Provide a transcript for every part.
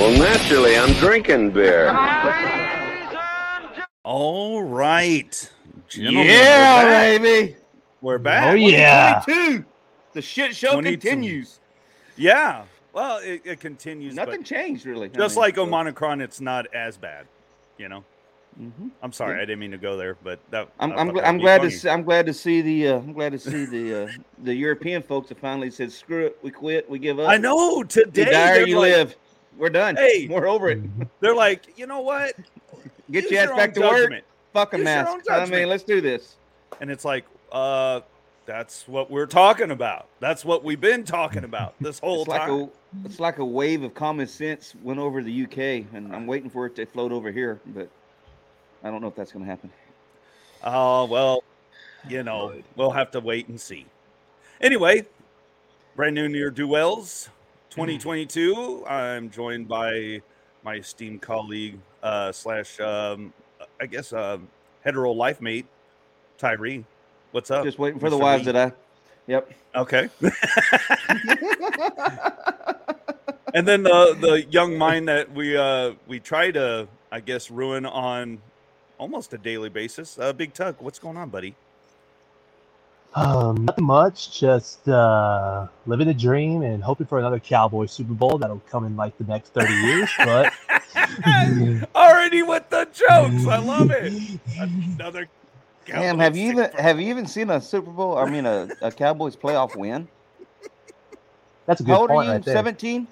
Well, naturally, I'm drinking beer. All right. Gentlemen, Yeah, we're baby. We're back. Oh yeah. 22. The shit show 22. continues. Yeah. Well, it, it continues. Nothing changed really. I Just mean, like so- Omicron, it's not as bad. You know. Mhm. I'm sorry, Yeah. I didn't mean to go there, but that. I'm I I'm, gl- I'm be glad to see, I'm glad to see the uh, I'm glad to see the uh, the European folks have finally said screw it we quit we give up I know you today. die or you like, live we're done Hey. we're over it They're like, you know what? get Use your ass your back own to work judgment." fuck a Use mask I mean let's do this And it's like, uh, that's what we're talking about. That's what we've been talking about this whole it's like time. a it's like a wave of common sense went over the UK and I'm waiting for it to float over here but I don't know if that's gonna happen Oh, well, you know, we'll have to wait and see. Anyway, brand new ne'er do wells 2022. I'm joined by my esteemed colleague, uh, slash, um, I guess, um, hetero life mate, Tyree. What's up? just waiting for the wives B? that I yep Okay. and then the the young mind that we uh we try to I guess ruin on almost a daily basis. Uh, Big Tug, what's going on, buddy? Um, nothing much. Just uh, living the dream and hoping for another Cowboy Super Bowl that'll come in like the next thirty years. But Already with the jokes, I love it. Another. Damn, have you even have you even seen a Super Bowl? I mean, a, a Cowboys playoff win? that's a good How old are point you? right there. Seventeen.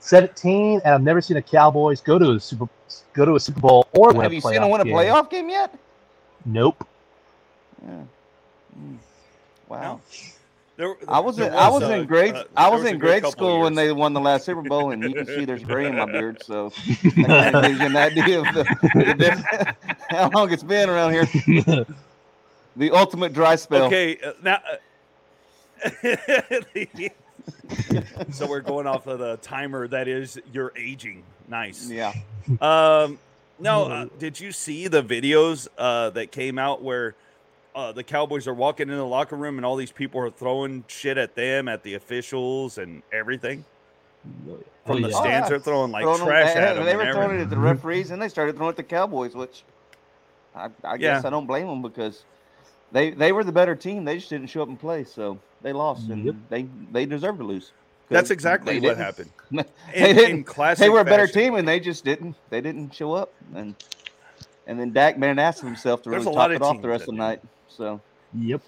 Seventeen, and I've never seen a Cowboys go to a Super go to a Super Bowl or win Have a you seen them win a game. playoff game yet? Nope. Yeah. Mm. Wow. There- I was there in, I was a- in grade uh, I there was in grade school when they won the last Super Bowl, and you can see there's gray in my beard, so that kind of gives you an idea of the, how long it's been around here. The ultimate dry spell. Okay, uh, now. Uh, so we're going off of the timer that is your aging. Nice. Yeah. Um, no, uh, did you see the videos uh, that came out where uh, the Cowboys are walking in the locker room and all these people are throwing shit at them, at the officials, and everything? From the yeah. Oh, stands, yeah. they're throwing like Throwing trash they, at them. They were throwing it at the referees, and they started throwing it at the Cowboys, which I, I guess Yeah. I don't blame them because they they were the better team. They just didn't show up and play, so they lost, and Yep. they they deserve to lose. That's exactly they what didn't- happened. they In, didn't. in classic they were a better fashion. team, and they just didn't. They didn't show up, and and then Dak man asked himself to There's really a lot top of it off the rest of the night. So Yep.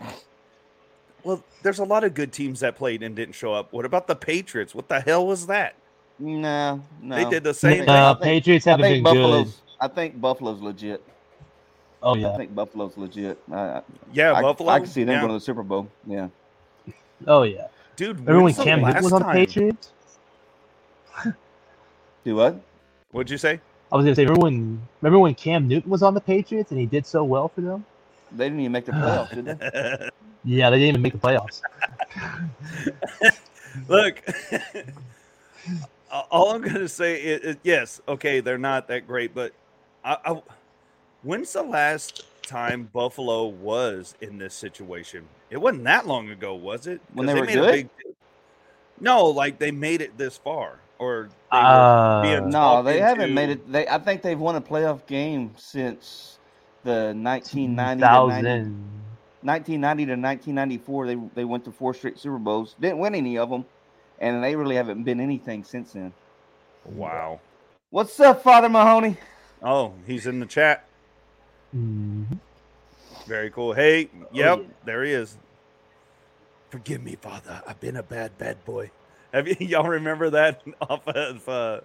Well, there's a lot of good teams that played and didn't show up. What about the Patriots? What the hell was that? no, no, They did the same think- thing. Uh, think- Patriots haven't think been good. I think Buffalo's legit. Oh yeah, I think Buffalo's legit. I, I- Yeah, I, Buffalo. I can see them yeah. going to the Super Bowl. Yeah. Oh yeah. Dude, Remember when Cam Newton was on the Patriots? Do what? What'd you say? I was gonna say, remember when remember when Cam Newton was on the Patriots and he did so well for them? They didn't even make the playoffs, did they? Yeah, they didn't even make the playoffs. Look, all I'm gonna say is, is yes, okay, they're not that great, but I, I, when's the last time Buffalo was in this situation? It wasn't that long ago, was it? When 'Cause they were made a good? big- no, like they made it this far, or they Uh, No, talked they haven't into- made it. They, I think they've won a playoff game since the 1990 to 90, 1990 to 1994. They they went to four straight Super Bowls. Didn't win any of them, and they really haven't been anything since then. Wow. What's up, Father Mahoney? Oh, he's in the chat. Mhm. Very cool. Hey, Oh, yep, there he is. Forgive me, Father. I've been a bad, bad boy. Have you, y'all remember that off of uh,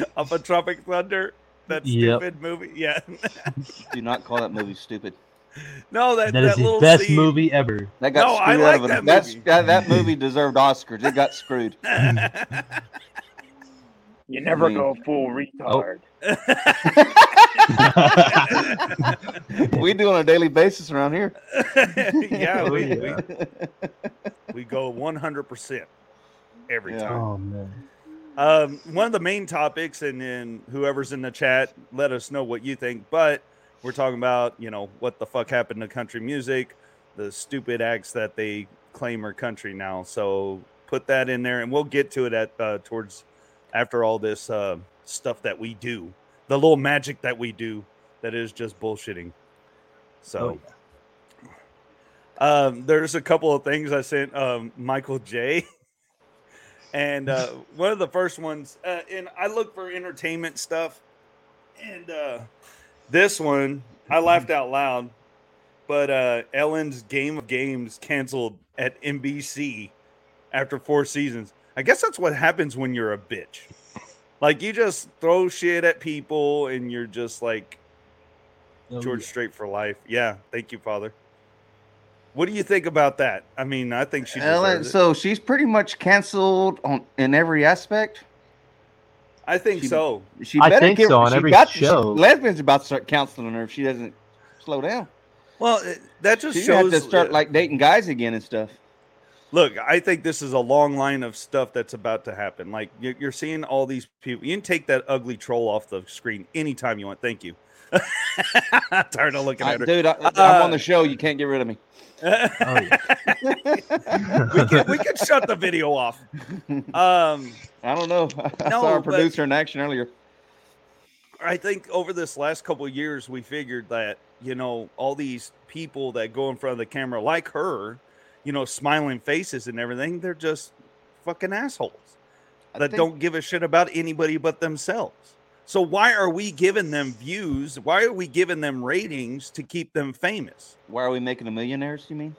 off of Tropic Thunder? That Yep. stupid movie. Yeah. Do not call that movie stupid. no, that That that, is the best scene- movie ever. That got No, I screwed like out of it. that That's movie. that, that movie deserved Oscars. It got screwed. You never mean- go full retard. Oh. we do on a daily basis around here. yeah, Oh, we, yeah. we we go one hundred percent every Yeah. time. Oh man. Um, one of the main topics, and then whoever's in the chat, let us know what you think. But we're talking about, you know, what the fuck happened to country music, the stupid acts that they claim are country now. So put that in there, and we'll get to it at uh, towards after all this uh, stuff that we do, the little magic that we do that is just bullshitting. So. Um, there's a couple of things I sent um, Michael J. And uh, one of the first ones, uh, and I look for entertainment stuff. And uh, this one, I laughed out loud. But uh, Ellen's Game of Games canceled at NBC after four seasons. I guess that's what happens when you're a bitch. Like you just throw shit at people, and you're just like Oh, George yeah. Strait for life. Yeah, thank you, Father. What do you think about that? I mean, I think she Ellen, deserves it. so she's pretty much canceled on in every aspect. I think she- so. She I better think give, so, on she every got to- show. lesbians about to start counseling her if she doesn't slow down. Well, it- that just She's gonna shows. have to start uh, like dating guys again and stuff. look, I think this is a long line of stuff that's about to happen. Like you're, you're seeing all these people. You can take that ugly troll off the screen anytime you want. Thank you. I'm tired of looking I, at her. dude, I, I'm Uh, on the show. You can't get rid of me. Oh, yeah. we can we can shut the video off. Um, I don't know. I No, saw our but- producer in action earlier. I think over this last couple of years, we figured that you know all these people that go in front of the camera, like her, you know, smiling faces and everything, they're just fucking assholes I that think- don't give a shit about anybody but themselves. So why are we giving them views? Why are we giving them ratings to keep them famous? Why are we making them millionaires? You mean?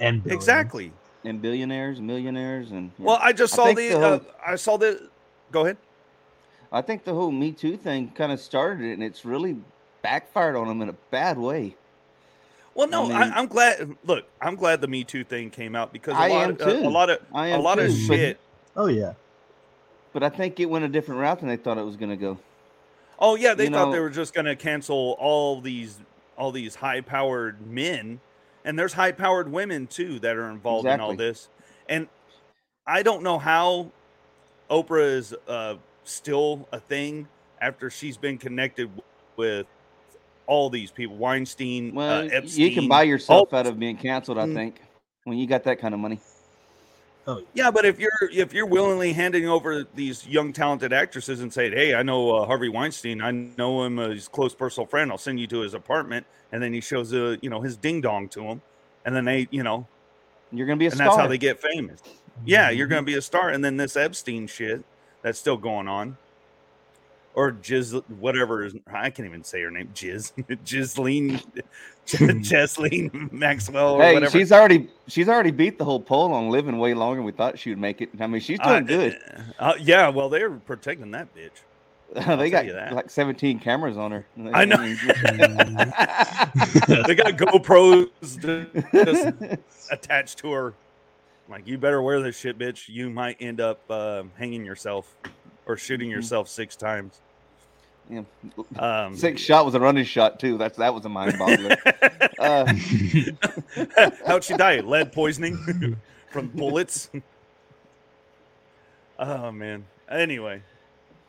And Billy. Exactly. And billionaires, millionaires, and yeah. Well, I just saw think the, the uh, I saw the. Go ahead. I think the whole Me Too thing kind of started it, and it's really backfired on them in a bad way. Well, no, mean- I, I'm glad. Look, I'm glad the Me Too thing came out because a I lot, am of, a- too. a lot of, I a am lot of too, but- shit. Oh yeah. But I think it went a different route than they thought it was going to go. Oh yeah, they You thought they were just going to cancel all these all these high-powered men, and there's high-powered women too that are involved in all this. And I don't know how Oprah is uh, still a thing after she's been connected with all these people, Weinstein, Well, uh, you can buy yourself all- out of being canceled. I Mm. think when you got that kind of money. Oh Yeah, but if you're if you're willingly handing over these young talented actresses and saying, "Hey, I know uh, Harvey Weinstein. I know him. Uh, he's a close personal friend. I'll send you to his apartment," and then he shows uh, you know his ding dong to him, and then they you know, You're going to be a and star. that's how they get famous. Yeah, you're gonna be a star, and then this Epstein shit that's still going on, or Jiz whatever is I can't even say her name. Jiz Jizleen Jesleen Maxwell or Hey, whatever. she's already she's already beat the whole poll on living way longer than we thought she would make it. I mean, she's doing Uh, good. Uh, yeah, well, they're protecting that bitch. They got you that. like 17 cameras on her. I know. they got GoPros just attached to her. Like, you better wear this shit, bitch. You might end up uh, hanging yourself or shooting Mm-hmm. yourself six times. yeah. Um, Six shot was a running shot too. That's that was a mind boggler. uh, How'd she die? Lead poisoning from bullets. oh man. Anyway,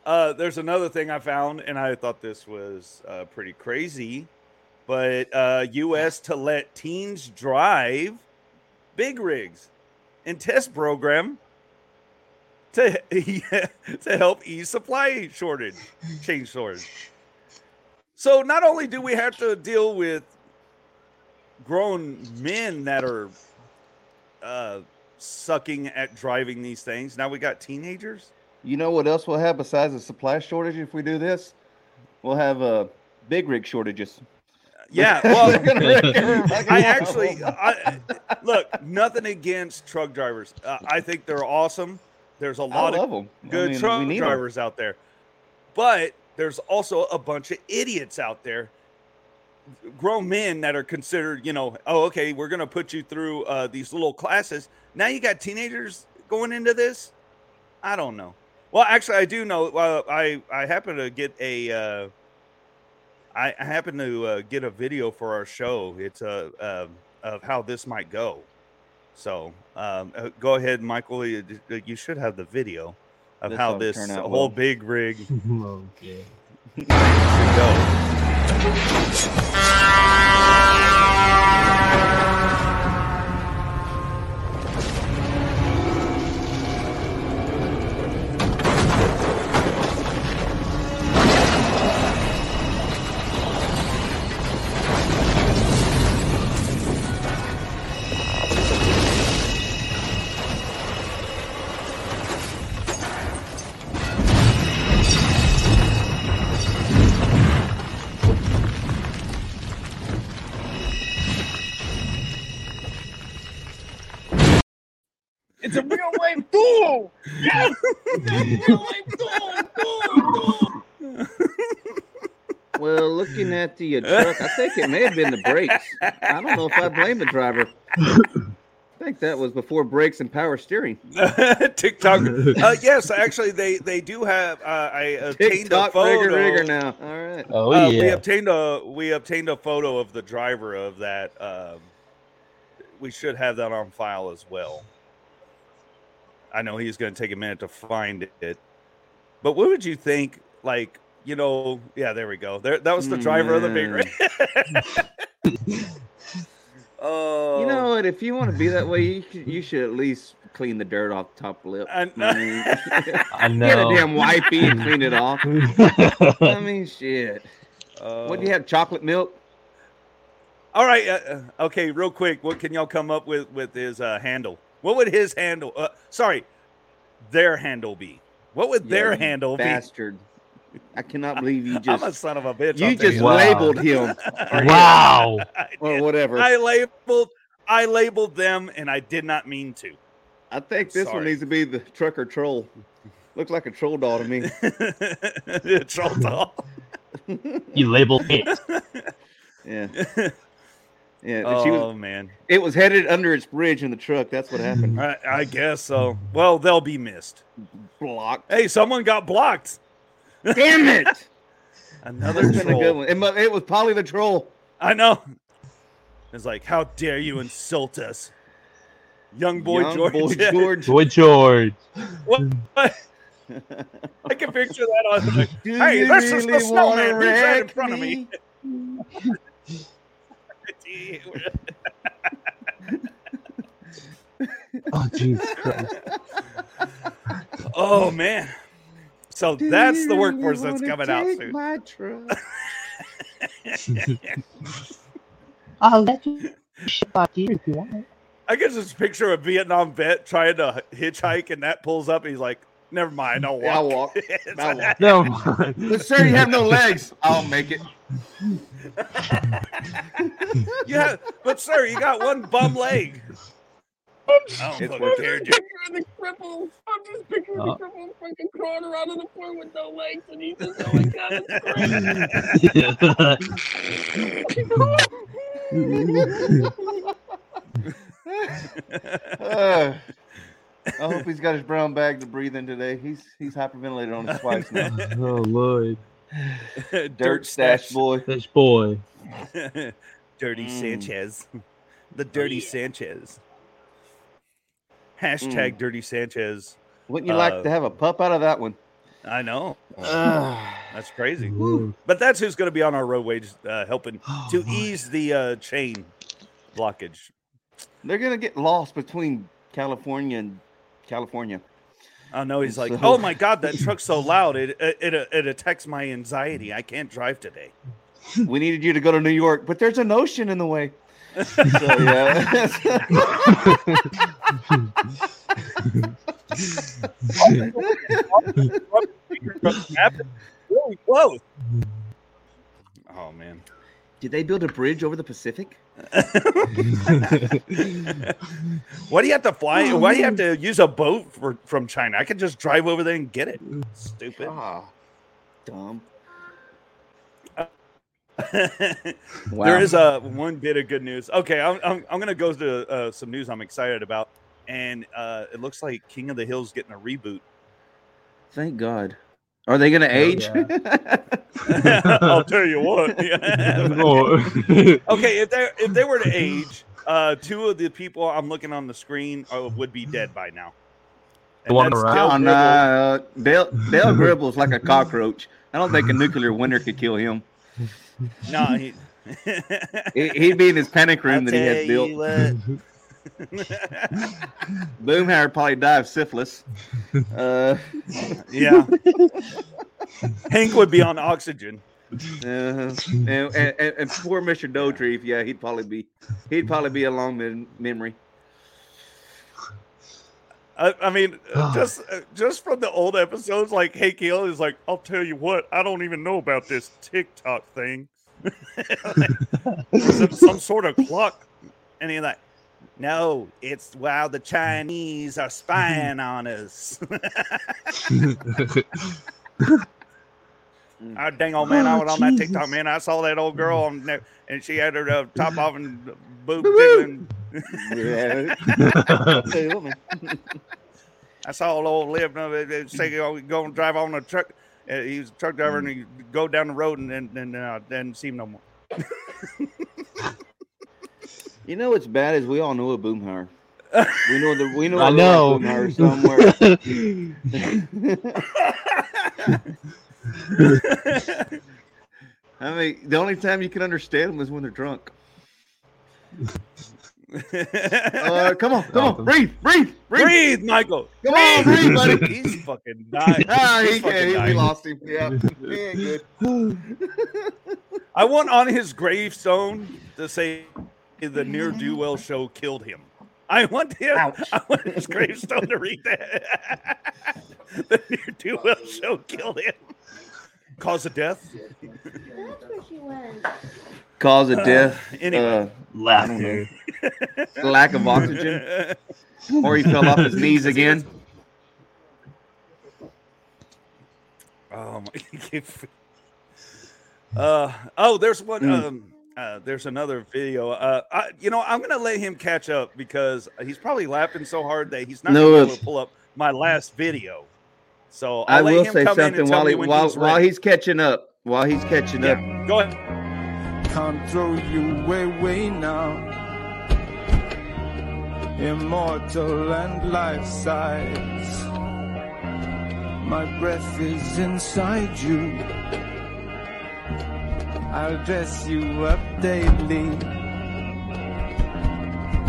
Uh, there's another thing I found, and I thought this was uh, pretty crazy. But uh, U.S. to let teens drive big rigs in test program to to help ease supply shortage, chain shortage. So not only do we have to deal with grown men that are uh, sucking at driving these things, now we got teenagers. You know what else we'll have besides a supply shortage if we do this? We'll have uh, big rig shortages. Yeah, well, I actually I, look nothing against truck drivers. Uh, I think they're awesome. There's a lot of 'em. I good mean, truck drivers out there, but there's also a bunch of idiots out there, grown men that are considered, you know, oh, okay, we're gonna put you through uh, these little classes. Now you got teenagers going into this. I don't know. Well, actually, I do know. Uh, I I happen to get a. Uh, I I happen to uh, get a video for our show. It's a uh, of how this might go. So um, uh, go ahead, Michael. You, you should have the video of This how this whole well. big rig should go. Well, looking at the uh, truck, I think it may have been the brakes. I don't know if I blame the driver. I think that was before brakes and power steering. TikTok. Uh, yes, actually, they they do have. Uh, I obtained TikTok a photo. rigger rigger now. All right. Oh Uh, We obtained a we obtained a photo of the driver of that. Um, we should have that on file as well. I know he's going to take a minute to find it, but what would you think? Like, you know, yeah, there we go. There, that was the driver of the big rig. oh, You know what? If you want to be that way, you, should- you should at least clean the dirt off the top lip. I- mean, I get a damn wipey and clean it off. I mean, shit. uh, What do you have? Chocolate milk? All right. Uh, uh, okay, real quick. What can y'all come up with with his uh, handle? What would his handle? Uh, sorry, their handle be? What would their Yeah, you handle bastard. I cannot believe you be? I'm a son of a bitch. you just Wow. labeled him wow. I or whatever. I labeled. I labeled them, and I did not mean to. I think this one needs to be the trucker troll. Looks like a troll doll to me. Troll doll. You labeled it. Yeah. Yeah. and she was, Oh man, it was headed under its bridge in the truck. That's what happened. I, I guess so. Well, they'll be missed. Blocked. Hey, someone got blocked. Damn it! Another That's a good one. It, it was Polly the troll. I know. It's like, how dare you insult us, young boy Young George? boy George. Boy George. What? what? I can picture that on. Like, hey, you this is the snowman. Right in front of me. Oh Jesus Christ. oh man. So Do that's you the really workforce that's coming out soon. My truck? I'll let you fuck you if you want. I get this picture of a Vietnam vet trying to hitchhike, and that pulls up. And he's like, "Never mind, I'll walk." Yeah, I'll walk. I'll walk. No. But sir, you have no legs. I'll make it. You have, but sir, you got one bum leg. i don't fucking care i'm dude. just picturing the cripple. I'm just picturing Uh. the cripple fucking crawling around on the floor with no legs, and he's just oh my god, it's great. Uh, I hope he's got his brown bag to breathe in today. He's he's hyperventilated on his swipes now. oh Lord. Dirt stash boy. This boy. Dirty Mm. Sanchez. The Dirty yeah. Sanchez. Hashtag Dirty Sanchez. Wouldn't you Uh, like to have a pup out of that one? I know. Ugh. That's crazy. Ooh. But that's who's going to be on our roadways, uh, helping Oh, to my. ease the uh, chain blockage. They're gonna get lost between California and California. I know he's like, So- oh my god, that truck's so loud, it it it, uh, it attacks my anxiety. I can't drive today. We needed you to go to New York, but there's an ocean in the way. So yeah. really close. Oh man. Did they build a bridge over the Pacific? Why do you have to fly? Why do you have to use a boat for, from China? I could just drive over there and get it. Stupid. Ah, dumb. There is a one bit of good news. Okay, I'm I'm, I'm gonna go to uh, some news I'm excited about, and uh, it looks like King of the Hills getting a reboot. Thank God. Are they gonna age? I'll tell you what. Oh. okay, if they if they were to age, uh, two of the people I'm looking on the screen uh, would be dead by now. The one that's around? Dale Gribble. no, uh, Dale, Dale Gribble's like a cockroach. I don't think a nuclear winter could kill him. No, he, He- He'd be in his panic room that he I'll had tell built. Boomhauer probably die of syphilis. Uh, yeah, Hank would be on oxygen. uh, and, and, and, poor Mr. Dauterive, yeah, he'd probably be he'd probably be a long mem- memory. I, I mean, just just from the old episodes, like Hank Hill is like, "I'll tell you what, I don't even know about this TikTok thing." some, some sort of clock, any of like, "No, it's while the Chinese are spying on us." Ah, dang old man, I was Oh, on that TikTok, man. I saw that old girl on there, and she had her uh, top off and boob jiggling. Yeah. Tell you what, man. I saw an old live uh, say oh, go and drive on a truck. Uh, he was a truck driver, and he go down the road and then then uh, didn't see him no more. You know what's bad is we all know a Boomhauer. We know the we know I a know. Boomhauer somewhere. I mean, the only time you can understand them is when they're drunk. Uh, come on, come on, breathe, breathe, breathe. breathe, Michael. Come on, breathe, buddy. He's fucking dying. Ah, he He's can't. fucking He, lost him. Yeah, he ain't good. I want on his gravestone to say the ne'er do well show killed him. I want him. I want his gravestone to read that. the ne'er do well show killed him. Cause of death. That's where she went. Cause of death. anyway. uh, Laughter. lack of oxygen, or he fell off his knees again. Oh my! uh oh, there's one. Mm. Um, uh, there's another video. Uh, I, you know, I'm gonna let him catch up because he's probably laughing so hard that he's not No, gonna be able to pull up my last video. So I I'll let will him say come something while he while, he's while he's catching up. While he's catching up. Go ahead. Can't throw you away now. Immortal and life size. My breath is inside you. I'll dress you up daily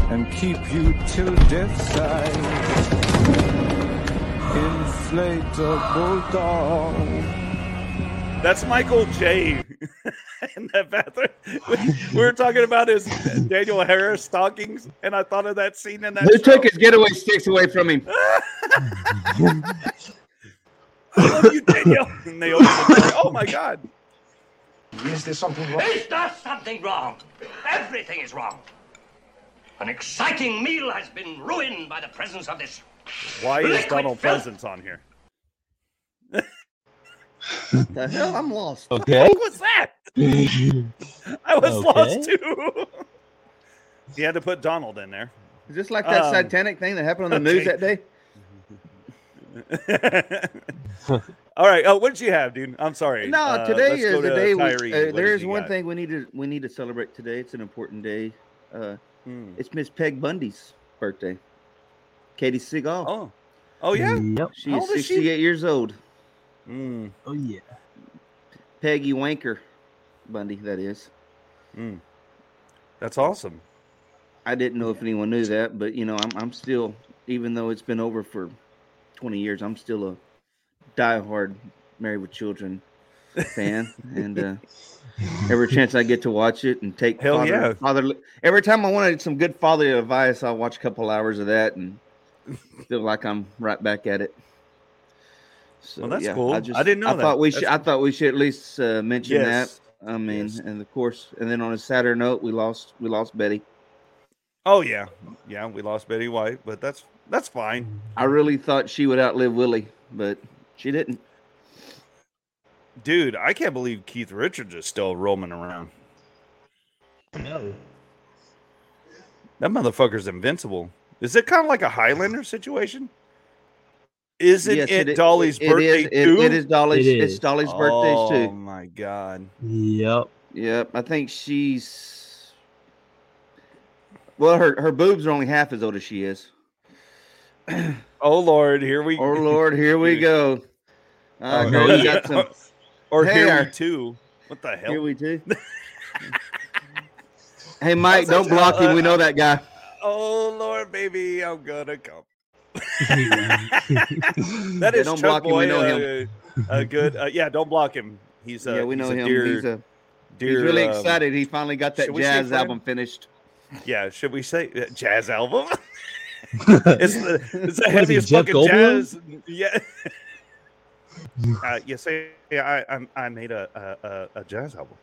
and keep you till death's size. Inflatable doll. That's Michael J. in that bathroom. We, we were talking about his Daniel Harris stockings, and I thought of that scene in that. Who took his getaway sticks away from him? I love you, Daniel. And they open the door. Oh my god! Is there something wrong? Is there something wrong? Everything is wrong. An exciting meal has been ruined by the presence of this. Why is Donald filth. Pleasence on here? The hell, I'm lost. Okay. What was that? I was Okay. lost too. he had to put Donald in there. Is this like that Um, satanic thing that happened on the news that day? All right. Oh, what did you have, dude? I'm sorry. No, Uh, today let's is the to day. We, Kyrie. uh, What there does is he one got? thing we need to we need to celebrate today. It's an important day. Uh, Hmm. it's Miss Peg Bundy's birthday. Katey Sagal. Oh, oh yeah. Yep. she how is old is she? 68 years old. Mm, Oh yeah. Peggy Wanker Bundy, that is. mm. That's awesome. I didn't know if anyone knew that, but you know, I'm I'm still, even though it's been over for 20 years, I'm still a diehard Married with Children fan, and uh, every chance I get to watch it and take Hell father, yeah. fatherly, every time I wanted some good fatherly advice, I'll watch a couple hours of that and feel like I'm right back at it. So, Well, that's cool. I just, I didn't know I that. thought we That's should. I thought we should at least uh, mention Yes. that. I mean, Yes. and of course, and then on a sadder note, we lost. We lost Betty. Oh yeah, yeah. We lost Betty White, but that's that's fine. I really thought she would outlive Willie, but she didn't. Dude, I can't believe Keith Richards is still roaming around. No. That motherfucker's invincible. Is it kind of like a Highlander situation? Isn't Yes, it, i- Dolly's it birthday is- it- too? it is Dolly's. It It's. Dolly's birthdays Oh too. Oh my god. Yep. Yep, I think she's. Well, her her boobs are only half as old as she is. Oh lord, here we. Oh Lord, here we go. Uh, Oh, girl, we got some. Or Hey, here our- we too. What the hell? Here we do. hey, Mike, That's don't block a- him. We know that guy. Oh lord, baby, I'm gonna come. that is Yeah, don't Chuck block him, we know uh, him. A good. Uh, yeah, don't block him. He's a, yeah, we he's know a him. Dear, he's a. dear, he's really um, excited. He finally got that should we say jazz friend? album finished. Yeah, should we say uh, jazz album? it's the it's the What is he, heaviest Jeff fucking Goldblum? jazz. Yeah. Uh, you say yeah, I, I I made a a, a, a jazz album.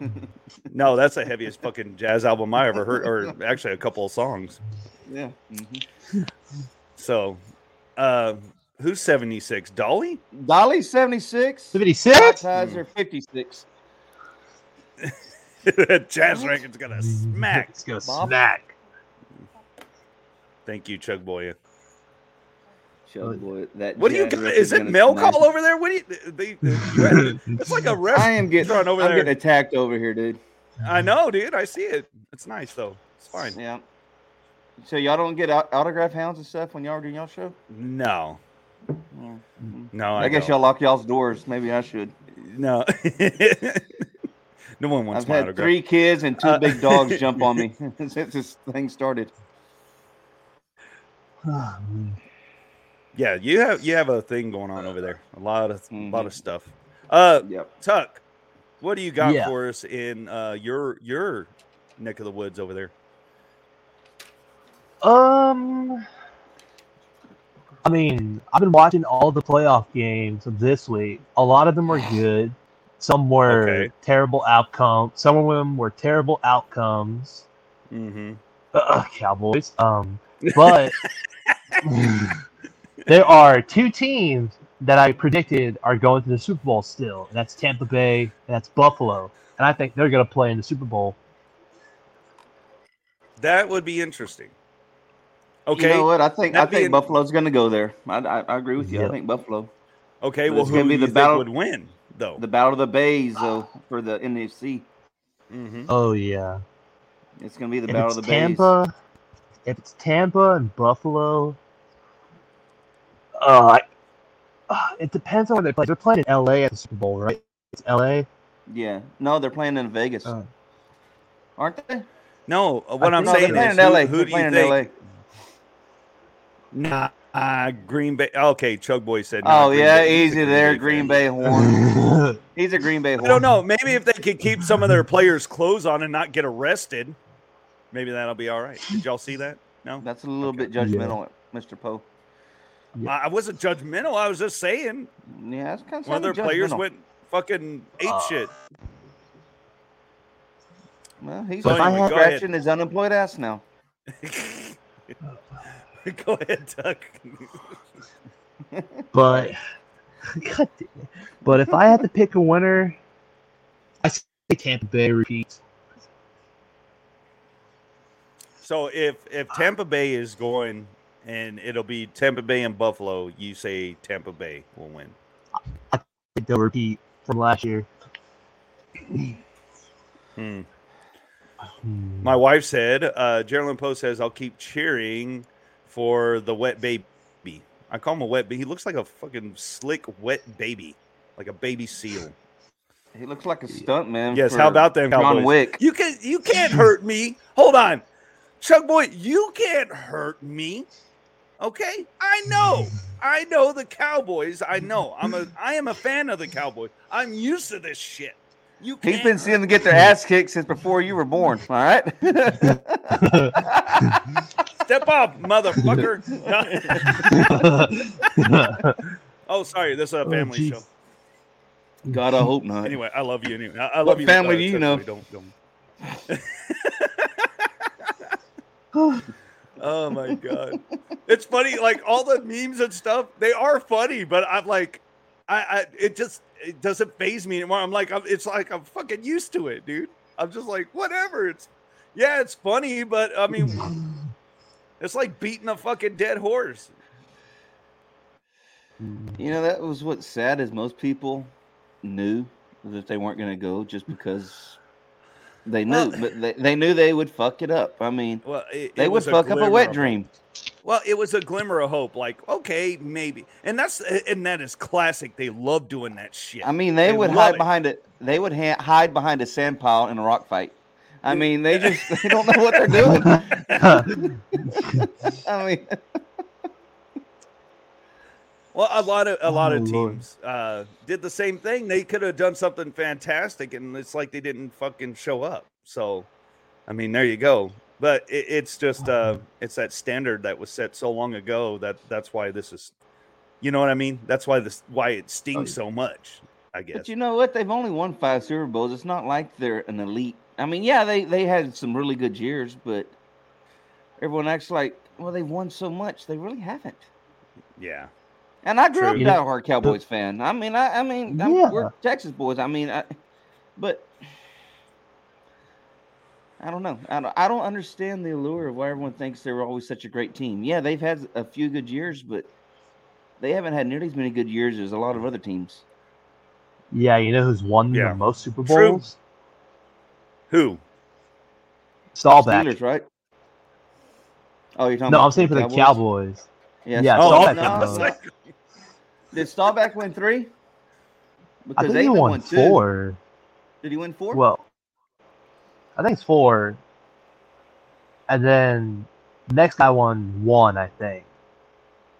no, that's the heaviest fucking jazz album I ever heard, or actually a couple of songs. Yeah. Mm-hmm. So, uh, who's seventy six? Dolly? Dolly 76. 76? Ties are 56. jazz record's gonna smack. It's gonna Bob? smack. Thank you, Chug Boy. Chug boy, that What do you got? record's Is it gonna mail smash. call over there? What do you? They, you had- it's like a ref. I am getting, run over I'm there. getting attacked over here, dude. I know, dude. I see it. It's nice though. It's fine. Yeah. So y'all don't get autograph hounds and stuff when y'all are doing y'all show? No, Yeah. no. I, I, guess don't. y'all lock y'all's doors. Maybe I should. No. no one wants I've my had autograph. three kids and two Uh, big dogs jump on me since this thing started. Oh, man. Yeah, you have you have a thing going on over there. A lot of a lot Mhm. of stuff. Uh, Yep. Tuck, what do you got Yeah. for us in uh your your neck of the woods over there? Um, I mean, I've been watching all the playoff games of this week. A lot of them were good. Some were Okay. terrible outcomes. Some of them were terrible outcomes. Mm-hmm. Ugh, Cowboys. Um, but there are two teams that I predicted are going to the Super Bowl still, and that's Tampa Bay and that's Buffalo. And I think they're going to play in the Super Bowl. That would be interesting. Okay. You know what? I think I think being- Buffalo's going to go there. I, I, I agree with you. Yep. I think Buffalo. Okay. But Well, it's who gonna do be you the think battle- would win though? The Battle of the Bays, though, for the NFC. mm-hmm. Oh yeah. It's going to be the if Battle of the Bays. If it's Tampa and Buffalo, uh, I, uh, it depends on where they play. They're playing in LA at the Super Bowl, right? It's LA. Yeah. No, they're playing in Vegas, Oh. aren't they? No, uh, what I I'm no, they're saying is, in LA. who, who they're do playing you in LA. think? Nah, uh, Green Bay. Okay, Chug Boy said. Oh Green yeah, Bay. He's a easy there, Green fan. Bay horn. He's a Green Bay horn. I don't know. Maybe if they could keep some of their players' clothes on and not get arrested, maybe that'll be all right. Did y'all see that? No, That's a little bit judgmental, Mr. Poe. I I wasn't judgmental. I was just saying Yeah, that's kind of one of their players went fucking ape Uh, shit. Well, he's So if I anyway, had- go scratching his unemployed ass now. Go ahead, Tuck. but God damn it. but if I had to pick a winner, I say Tampa Bay repeats. So if if Tampa Bay is going and it'll be Tampa Bay and Buffalo, you say Tampa Bay will win. I think they'll repeat from last year. Hmm. Hmm. My wife said, uh, Geraldine Post says, I'll keep cheering for the wet baby. I call him a wet, but he looks like a fucking slick wet baby, like a baby seal. He looks like a stunt man. Yes, how about them John Cowboys? Wick? You can you can't hurt me. Hold on. Chuck boy, you can't hurt me. Okay? I know. I know the Cowboys. I know. I'm a I am a fan of the Cowboys. I'm used to this shit. You He's can't been seeing them get their ass kicked since before you were born. All right. step up, motherfucker. oh, sorry. This is a Oh, family jeez. show. God, I hope not. Anyway, I love you. Anyway, I, I love What you. family uh, do you know? Don't don't. Oh my god, it's funny. Like all the memes and stuff, they are funny, but I'm like, I, I it just it doesn't phase me anymore. I'm like, I'm, it's like I'm fucking used to it, dude. I'm just like, whatever. It's yeah, it's funny, but I mean, it's like beating a fucking dead horse. You know, that was what's sad is most people knew that they weren't going to go just because they knew, Well- but they, they knew they would fuck it up. I mean, Well, it, they it would was fuck up a wet dream. Well, it was a glimmer of hope. Like, okay, maybe, and that's and that is classic. They love doing that shit. I mean, they, would hide it. behind it. They would ha- hide behind a sand pile in a rock fight. I mean, they just they don't know what they're doing. I mean, Well, a lot of a lot Oh, of teams uh, did the same thing. They could have done something fantastic, and it's like they didn't fucking show up. So, I mean, there you go. But it, it's just uh, it's that standard that was set so long ago that that's why this is, you know what I mean? That's why this why it stings so much. I guess. but you know what? They've only won five Super Bowls. It's not like they're an elite. I mean, yeah, they they had some really good years, but everyone acts like, well, they've won so much. They really haven't. yeah. And I grew up True. a diehard Cowboys fan. I mean, I, I mean, I'm, Yeah. we're Texas boys. I mean, I, but I don't know. I don't, I don't understand the allure of why everyone thinks they were always such a great team. Yeah, they've had a few good years, but they haven't had nearly as many good years as a lot of other teams. yeah, you know who's won Yeah. the most Super True. Bowls? Who? Staubach. Steelers, right? Oh, you're talking No, about I'm saying for the Cowboys. Yeah, Yeah, Oh, Staubach no, won no. Did Staubach win three? I think he Aikman won two. four. Did he win four? Well, I think it's four. And then next guy won one, I think.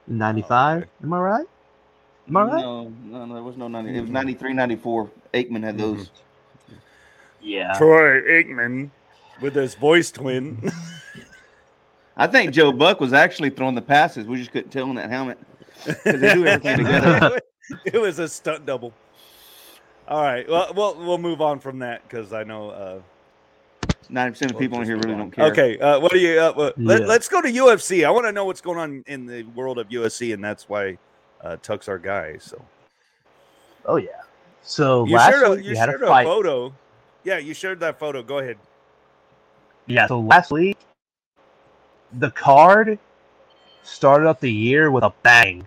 95? okay. Am I right? Am I right? No, no, no, there was no 90. It was 93, 94. Aikman had those. Mm-hmm. Yeah. Troy Aikman with his voice twin. I think Joe Buck was actually throwing the passes. We just couldn't tell in that helmet. 'Cause they do everything together. it was a stunt double. All right. Well, we'll we'll move on from that because I know. Uh, 90% of people in here really on. don't care. Okay. Uh, what do you? Uh, what- let, Yeah. Let's go to UFC. I want to know what's going on in the world of UFC, and that's why uh, Tuck's our guy. So Oh, yeah. So you last shared a week you had shared a a, photo. Yeah, you shared that photo. Go ahead. Yeah, so last week, the card started up the year with a bang.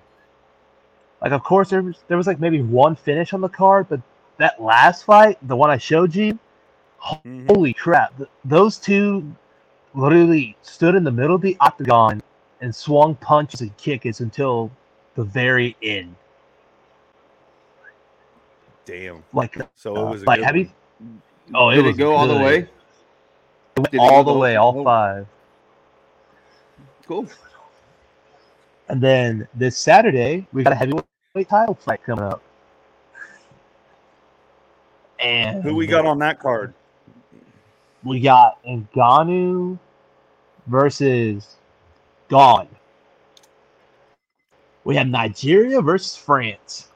Like, of course, there was, there was like maybe one finish on the card, but that last fight, the one I showed you, Mhm. holy crap! th- those two literally stood in the middle of the octagon and swung punches and kicks until the very end. Damn. Like, So uh, it was a like good have you? Oh, it Did was it go all the way? It went all the way, the- all five. Cool. And then this Saturday, we got a heavyweight title fight coming up. And Who we got on that card? We got Ngannou versus Gane. We have Nigeria versus France.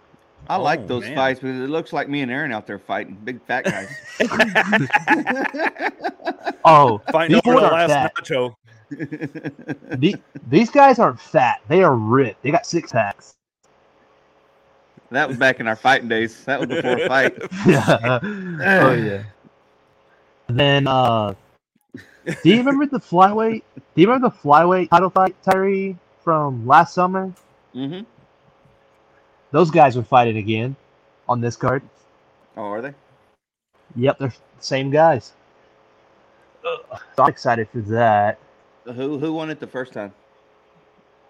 I Oh, like those man. fights because it looks like me and Aaron out there fighting. Big fat guys. Oh, Fighting over the last fat. nacho. The- these guys aren't fat. They are ripped. They got six packs. that was back in our fighting days. That was before a fight. Yeah. oh yeah. Then uh do you remember the flyweight? Do you remember the flyweight title fight, Tyree, from last summer? Mm-hmm. Those guys are fighting again on this card. Oh, are they? Yep, they're the same guys. Ugh, So I'm excited for that. Who who won it the first time?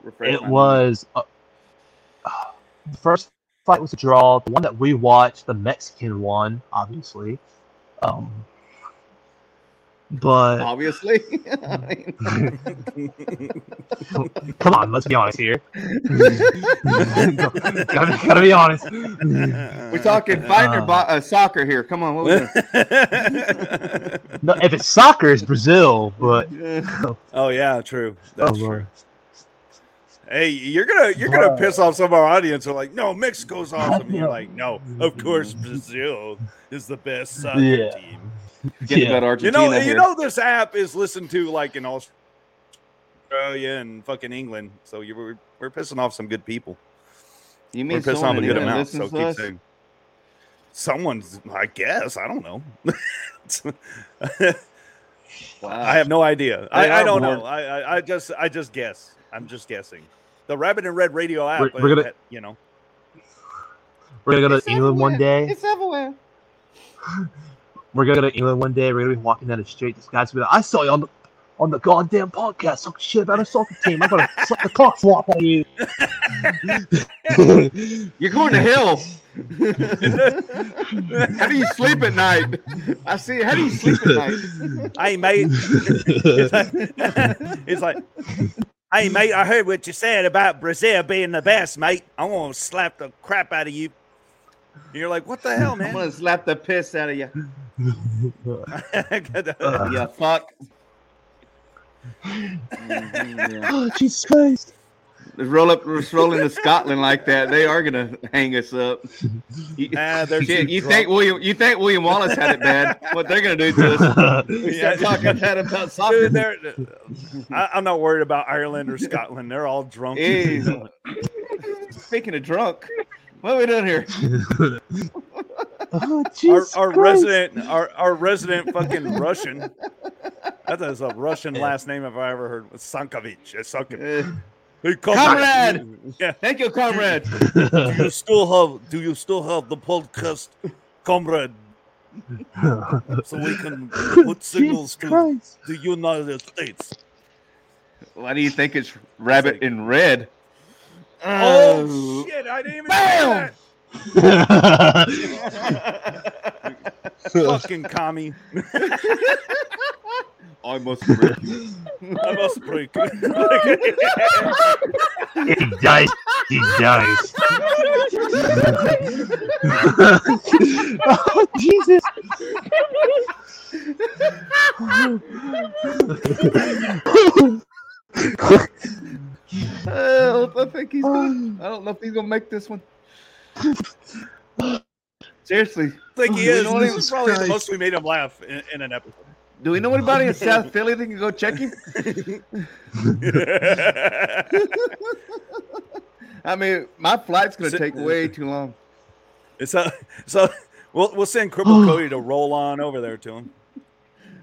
Refresh It was uh, the first fight was a draw. The one that we watched, the Mexican one, obviously. Um, but Obviously. Come on, let's be honest here. gotta, gotta be honest. We're talking fighting or bo- uh, soccer here. Come on. What we? No, if it's soccer, it's Brazil, but oh yeah, true. oh That's true. lord. Hey, you're gonna you're gonna piss off some of our audience. Are like, no, Mexico's awesome. You're like, no, of course Brazil is the best soccer Yeah. team. Getting Yeah. about You Argentina know, you know, this app is listened to like in Australia and fucking England. So you were we're pissing off some good people. you We're mean pissing off a good amount. So keep us? saying. Someone's, I guess, I don't know. Wow. I have no idea. I, I don't bored. know. I, I I just I just guess. I'm just guessing. The Rabbit In Red Radio app, We're- we're uh, gonna- you know. We're gonna go to England one day. It's everywhere. We're gonna go to England one day. We're gonna be walking down the street. This guy's gonna be like, "I saw you on the on the goddamn podcast talking shit about a soccer team. I'm gonna slap the cock flop on you." You're going to hell. How do you sleep at night? I see. How do you sleep at night? Hey mate. it's like, it's like, hey mate, I heard what you said about Brazil being the best, mate. I'm gonna slap the crap out of you. You're like, what the hell, man? I'm gonna slap the piss out of you. Uh, Yeah, fuck. Mhm, yeah. oh Jesus Christ! Roll up, let's roll into Scotland like that. They are gonna hang us up. You, Ah, they're shit, you drunk. think William? You think William Wallace had it bad? What they're gonna do to us? We Yeah. start talking that about soccer. Dude, I, I'm not worried about Ireland or Scotland. They're all drunk. Speaking of drunk, what are we doing here? oh our, our resident, our, our resident fucking Russian. That is a Russian last name if I ever heard. Sankovic. It's Sankovic. Uh, Hey, Comrade! Yeah. thank you, comrade. Do you still have? Do you still have the podcast, comrade? So we can put signals Jesus to Christ! the United States. Why do you think it's rabbit in red? Oh, oh, shit! I didn't even Bam! say that. Fucking commie. I must break you. I must break. he dies. He dies. oh Jesus! Uh, I think he's gonna, I don't know if he's gonna make this one. Seriously, think he is. know what This he- is probably the most we made him laugh in, in an episode. do we know anybody in South Philly that can go check him? I mean, my flight's gonna take way too long. so, so we'll we'll send Cripple Cody to roll on over there to him.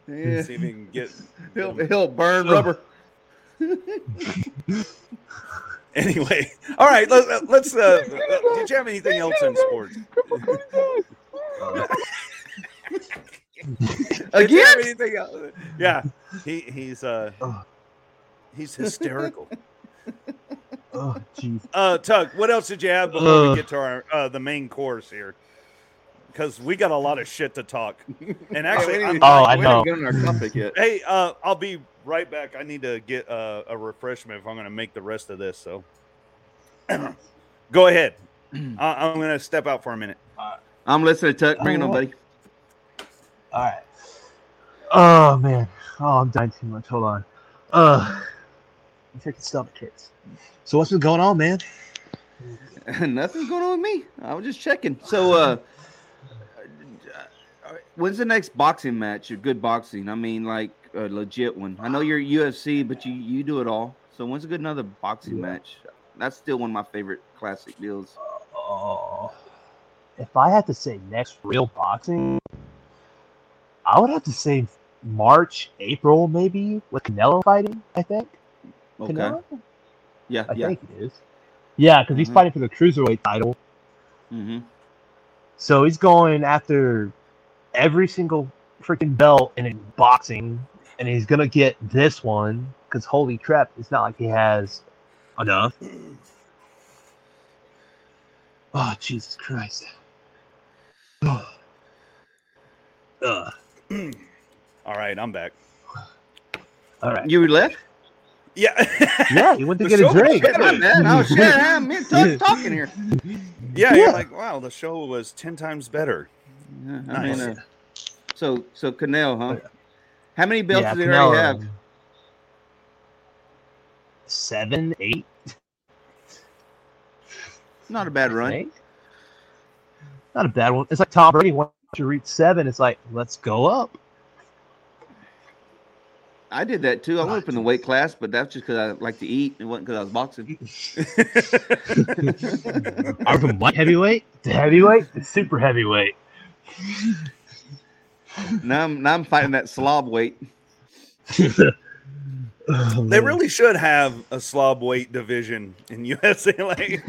Yeah, See if he can get. he'll he'll burn rubber. Anyway, all right. Let, let's. Uh, did you have anything else in sports? Did you have Again? anything else? Yeah, he he's uh he's hysterical. Oh jeez. Uh, Tuck, what else did you have before we Uh. get to our uh, the main course here? Because we got a lot of shit to talk. And actually, I'm, Oh, I know. haven't gotten our topic yet. hey, uh, I'll be right back. I need to get uh, a refreshment if I'm going to make the rest of this. So, go ahead. I- I'm going to step out for a minute. I'm listening, to Tuck. Bring it on, buddy. All right. Oh man. Oh, I'm dying too much. Hold on. Uh, I'm freaking stomach hurts. So what's been going on, man? Nothing's going on with me. I was just checking. So, uh, uh, when's the next boxing match? A good boxing? I mean, like a legit one. I know you're UFC, but you you do it all. So, when's a good another boxing match? That's still one of my favorite classic deals. Oh, if I had to say next real boxing, I would have to say March, April, maybe with Canelo fighting. I think. Okay. Canelo? Yeah, I yeah. think it is. Yeah, because he's Mhm. fighting for the cruiserweight title. Mm-hmm. So he's going after every single freaking belt in boxing, and he's gonna get this one because holy crap, it's not like he has enough. Oh Jesus Christ. Ugh. Ugh. All right, I'm back. All right. You left? Yeah. Yeah, you went to The get a drink. Shit, my bad. Oh shit, I'm in talking here. Yeah, Yeah. you're like, wow, the show was ten times better. Yeah, I Nice. mean, uh, so so Canel, huh? How many belts Yeah, does he already have? Seven, eight. Not a bad run. think. Not a bad one. It's like Tom Brady. Once you reach seven, it's like let's go up. I did that too. I went up in the weight class, but that's just because I like to eat. It wasn't because I was boxing. I went from light heavyweight to heavyweight to super heavyweight. Now I'm now I'm fighting that slob weight. Oh, They really should have a slob weight division in USALA.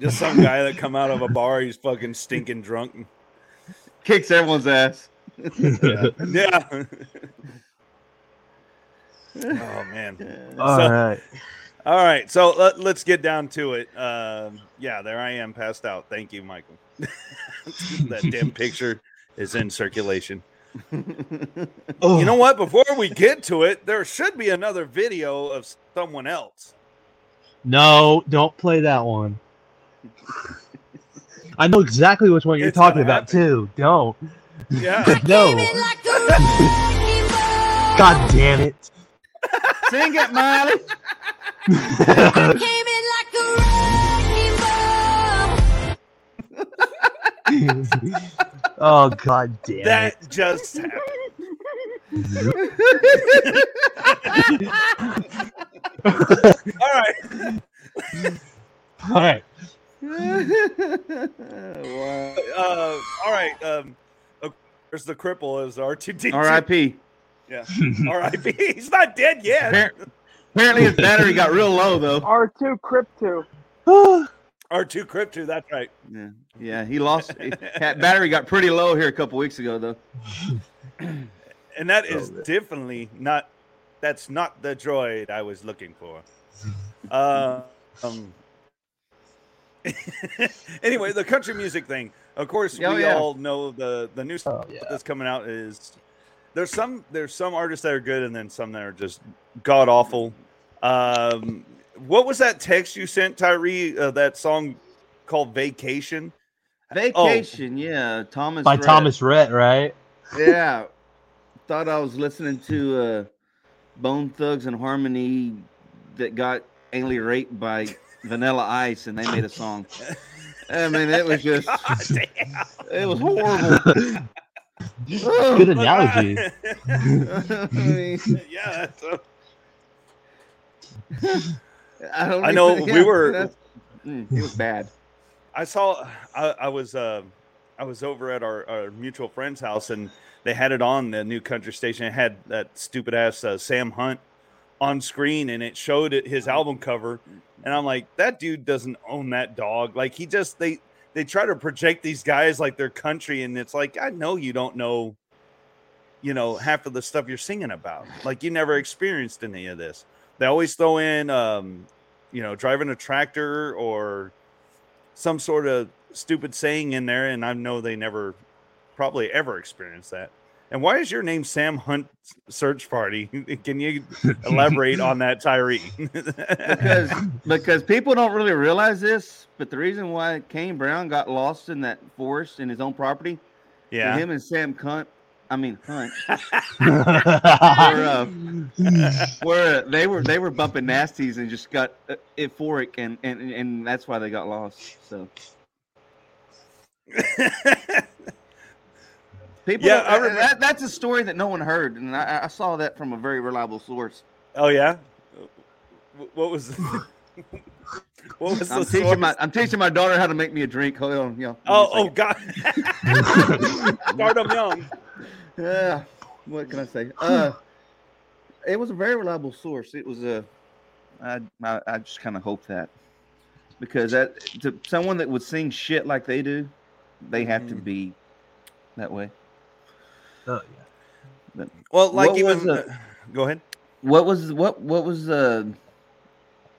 Just some guy that come out of a bar, he's fucking stinking drunk. and... Kicks everyone's ass. Yeah. yeah. oh man. All So- right. All right, so let, us get down to it. Um, yeah, there I am, passed out. Thank you, Michael. that damn picture is in circulation. Oh, You know what? Before we get to it, there should be another video of someone else. No, don't play that one. I know exactly which one you're It's talking gonna about too. Don't. Yeah. No. God damn it. Sing it, Miley. oh god damn it. That just happened. All right. All right. wow. Uh, all right. Um, of course, the cripple is R2D2. R.I.P. Yeah. R.I.P. He's not dead yet. Appar- Apparently his battery got real low though. R2 Crypto. R2 Crypto. That's right. Yeah, yeah. He lost. that battery got pretty low here a couple weeks ago though. And that is definitely not. That's not the droid I was looking for. Uh, um. anyway, the country music thing. Of course, Oh, we yeah. all know the the new stuff Oh, yeah. that's coming out is there's some there's some artists that are good and then some that are just god awful. Um, what was that text you sent Tyree? Uh, that song called Vacation. Vacation, yeah. Thomas By Rhett. Thomas Rhett, right? Yeah. Thought I was listening to uh Bone Thugs-n-Harmony that got anally raped by Vanilla Ice and they made a song. I mean, it was just God damn. it was horrible. Good analogy. I, mean, yeah. I don't I know we yeah, were- mm, it was bad. I saw. I, I was. Uh, I was over at our, our mutual friend's house, and they had it on the new country station. It had that stupid ass uh, Sam Hunt on screen, and it showed it, his album cover. And I'm like, that dude doesn't own that dog. Like he just they they try to project these guys like they're country, and it's like I know you don't know. You know half of the stuff you're singing about. Like you never experienced any of this. They always throw in, um, you know, driving a tractor or some sort of stupid saying in there, and I know they never probably ever experienced that. And why is your name Sam Hunt Search Party? Can you elaborate on that, Tyree? because because people don't really realize this, but the reason why Kane Brown got lost in that forest in his own property, yeah, him and Sam Cunt, I mean Hunt, were, uh, were they were they were bumping nasties and just got uh, euphoric, and, and and that's why they got lost. So people, Yeah, I remember- that, that's a story that no one heard, and I, I saw that from a very reliable source. oh yeah. What was? what was I'm the teaching source? my I'm teaching my daughter how to make me a drink. Hold on, you know. Oh, oh God! Start 'em young. Yeah. What can I say? Uh, it was a very reliable source. It was a. I I, I just kind of hope that because that to someone that would sing shit like they do, they have to Mhm. be that way. Oh, yeah. Well, like What even. was the- go ahead. What was what what was uh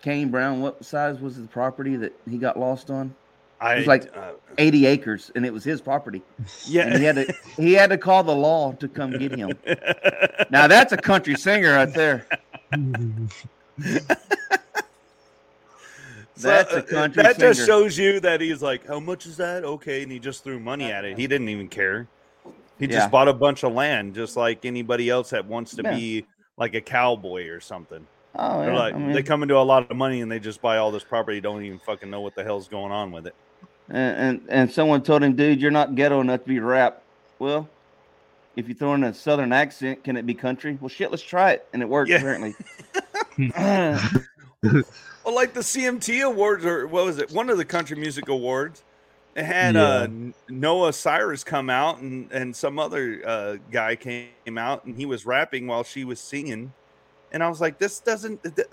Kane Brown, what size was the property that he got lost on? I It was like uh, 80 acres, and it was his property. yeah. And he had to he had to call the law to come get him. Now that's a country singer right there. That's uh, a country That just shows you that he's like, how much is that? Okay, and he just threw money at it. He didn't even care. He Yeah. just bought a bunch of land, just like anybody else that wants to Yeah. be like a cowboy or something. Oh yeah. like I mean, they come into a lot of money and they just buy all this property, don't even fucking know what the hell's going on with it. And, and and someone told him, dude, you're not ghetto enough to be rap. Well, if you throw in a southern accent, can it be country? Well, shit, let's try it, and it worked Yeah. apparently. Well, like the CMT awards or what was it? One of the country music awards. It had Yeah. uh, Noah Cyrus come out and and some other uh, guy came out and he was rapping while she was singing, and I was like, this doesn't. th-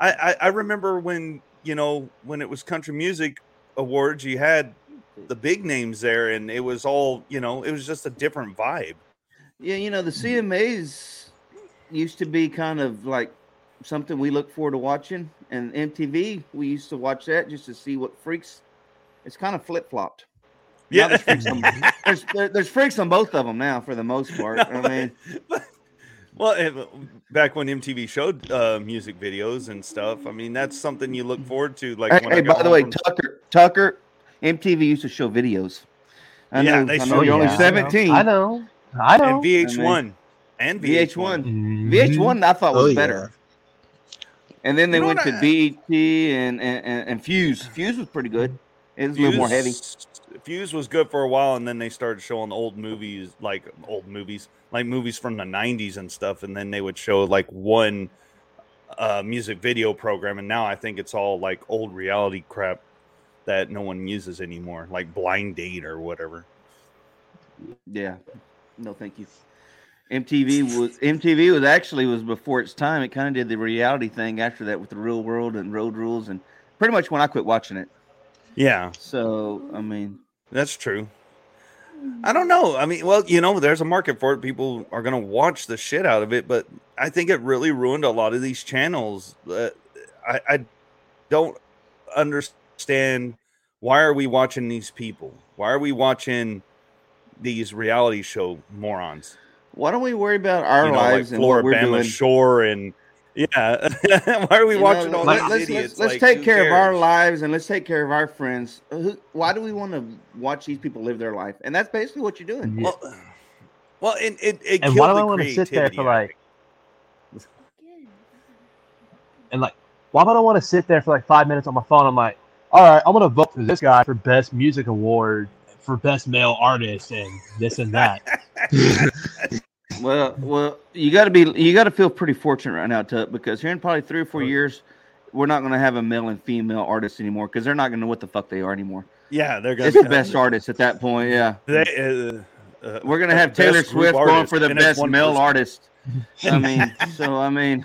I I, I remember when you know when it was country music awards, you had the big names there, and it was all you know. It was just a different vibe. yeah, you know the mm-hmm. CMAs used to be kind of like something we look forward to watching, and MTV we used to watch that just to see what freaks. It's kind of flip flopped. Yeah. there's freaks, on, there's, there- there's freaks on both of them now for the most part. I mean, Well, back when MTV showed uh, music videos and stuff, I mean that's something you look forward to. Like, hey, when hey, by the way, from- Tucker, Tucker, MTV used to show videos. I Yeah, know, they I show know you're only you. I know. 17. I know. I know. and VH1 and VH1. VH1. Mhm. VH1 I thought Oh, was yeah. better. And then they You know went to I- BET and, and, and, and Fuse. Fuse was pretty good. It was a little more heavy. Fuse- Fuse was good for a while, and then they started showing old movies, like old movies, like movies from the '90s and stuff. And then they would show like one uh, music video program, and now I think it's all like old reality crap that no one uses anymore, like Blind Date or whatever. Yeah. No, thank you. MTV was MTV was actually was before its time. It kind of did the reality thing after that with the real world and road rules and pretty much when I quit watching it. Yeah, So I mean, That's true. I don't know. I mean, well, you know, there's a market for it. People are going to watch the shit out of it, but I think it really ruined a lot of these channels. Uh, I, I don't understand why are we watching these people? Why are we watching these reality show morons? why don't we worry about our you know, lives like and what we're doing? Shore and yeah. why are we You watching know, all let- these let's, idiots? let's, let's Like, take who care of our lives and let's take care of our friends. Why do we want to watch these people live their life? And that's basically what you're doing. Well, well, it it, it And killed why do the I want to sit there for like, and like, why would I want to sit there for like five minutes on my phone? I'm like, all right, I'm gonna vote for this guy for best music award for best male artist and this and that. Well, well, you got to be, you got to feel pretty fortunate right now, Tuck, because here in probably three or four years, we're not going to have a male and female artist anymore because they're not going to know what the fuck they are anymore. Yeah, they're gonna It's the best artist at that point. Yeah, They, uh, uh, we're gonna have Taylor group Swift going for the best one male person. artist. I mean, so I mean,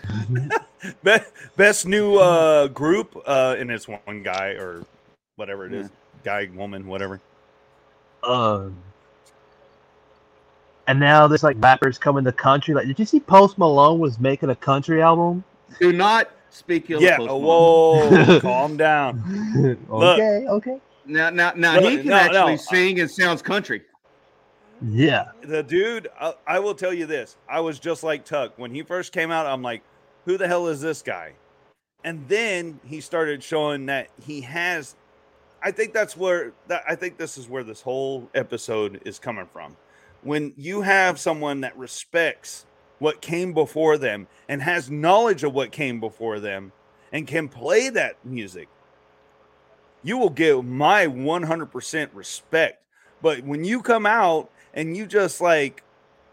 Be- best new uh group uh and it's one guy or whatever it is guy woman whatever Um, and now there's like rappers coming to country. Like, did you see Post Malone was making a country album? do not speak ill. yeah of Post Malone. whoa calm down Look. okay, okay, Now, now, now Look, he can no, actually no. sing and sounds country. yeah. the dude I, I will tell you this i was just like tuck when he first came out i'm like who the hell is this guy and then he started showing that he has i think that's where that i think this is where this whole episode is coming from when you have someone that respects what came before them and has knowledge of what came before them and can play that music you will give my 100% respect. But when you come out and you just like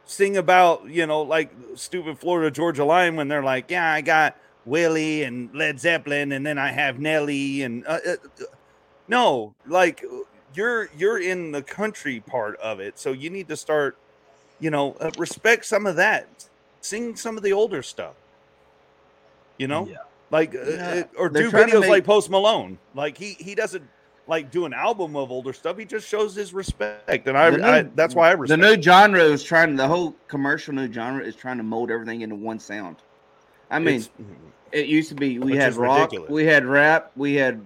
sing about, you know, like stupid Florida Georgia Line when they're like, yeah, I got Willie and Led Zeppelin, and then I have Nelly, and uh, uh, uh, no, like you're you're in the country part of it, so you need to start, you know, uh, respect some of that, sing some of the older stuff, you know, Yeah. like uh, Yeah, uh, or they're do videos make- like Post Malone, like he he doesn't like do an album of older stuff. He just shows his respect, and I, new- I that's why I respect. The new genre is trying. The whole commercial new genre is trying to mold everything into one sound. I mean, It's- It used to be we had rock, ridiculous. we had rap, we had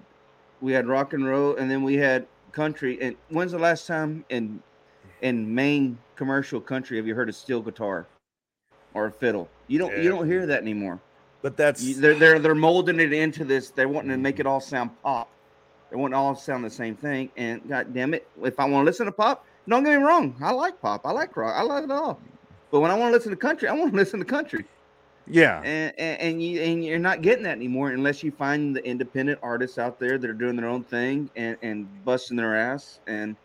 we had rock and roll, and then we had country. And when's the last time in in main commercial country have you heard a steel guitar or a fiddle? You don't you don't hear that anymore. But that's You- They're they're they're molding it into this. They're wanting to make it all sound pop. They want it all sound the same thing. And god damn it, if I want to listen to pop, don't get me wrong, I like pop, I like rock, I like it all. But when I want to listen to country, I want to listen to country yeah. and, and and you and you're not getting that anymore unless you find the independent artists out there that are doing their own thing and and busting their ass and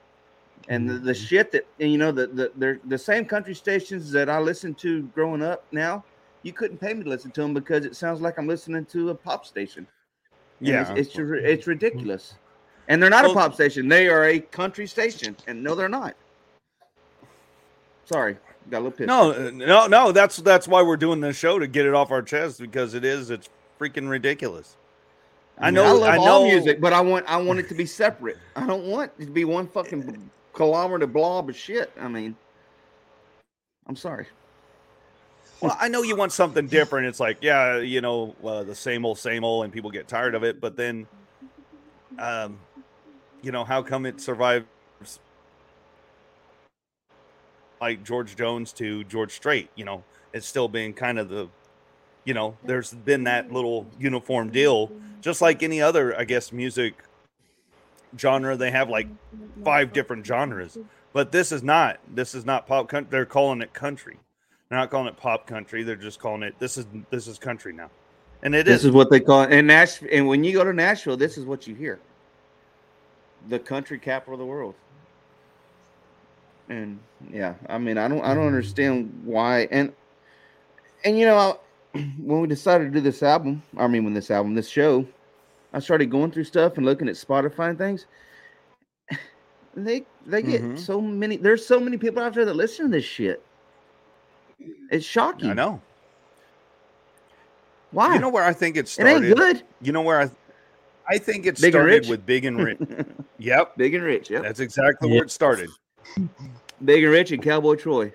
and the, the mm-hmm. shit that and you know the the they're the same country stations that I listened to growing up now you couldn't pay me to listen to them because it sounds like I'm listening to a pop station. And Yeah. it's it's, it's ridiculous, and they're not Well- a pop station. They are a country station, and no, they're not. Sorry, got a little pissed. No, no, no. That's that's why we're doing this show to get it off our chest because it is. It's freaking ridiculous. I know. I love I know. all music, but I want I want it to be separate. I don't want it to be one fucking conglomerate blob of shit. I mean, I'm sorry. Well, I know you want something different. It's like, yeah, you know, uh, the same old, same old, and people get tired of it. But then, um, you know, how come it survives like George Jones to George Strait? You know, it's still been kind of the, you know, there's been that mm-hmm. little uniform deal, just like any other, I guess, music genre. They have like five different genres, but this is not. This is not pop country. They're calling it country. They're not calling it pop country. They're just calling it this is this is country now, and it This is. is what they call it. And Nash and when you go to Nashville, this is what you hear. The country capital of the world. And yeah, I mean, I don't I don't understand why and and you know, when we decided to do this album, I mean when this album, this show, I started going through stuff and looking at Spotify and things. They they get Mhm. so many there's so many people out there that listen to this shit. It's shocking. I know. Why? You know where I think it started. it started. ain't good. You know where I, I think it Big started with Big and Rich. yep, Big and rich, yep. that's exactly where it started. Big and rich and Cowboy Troy.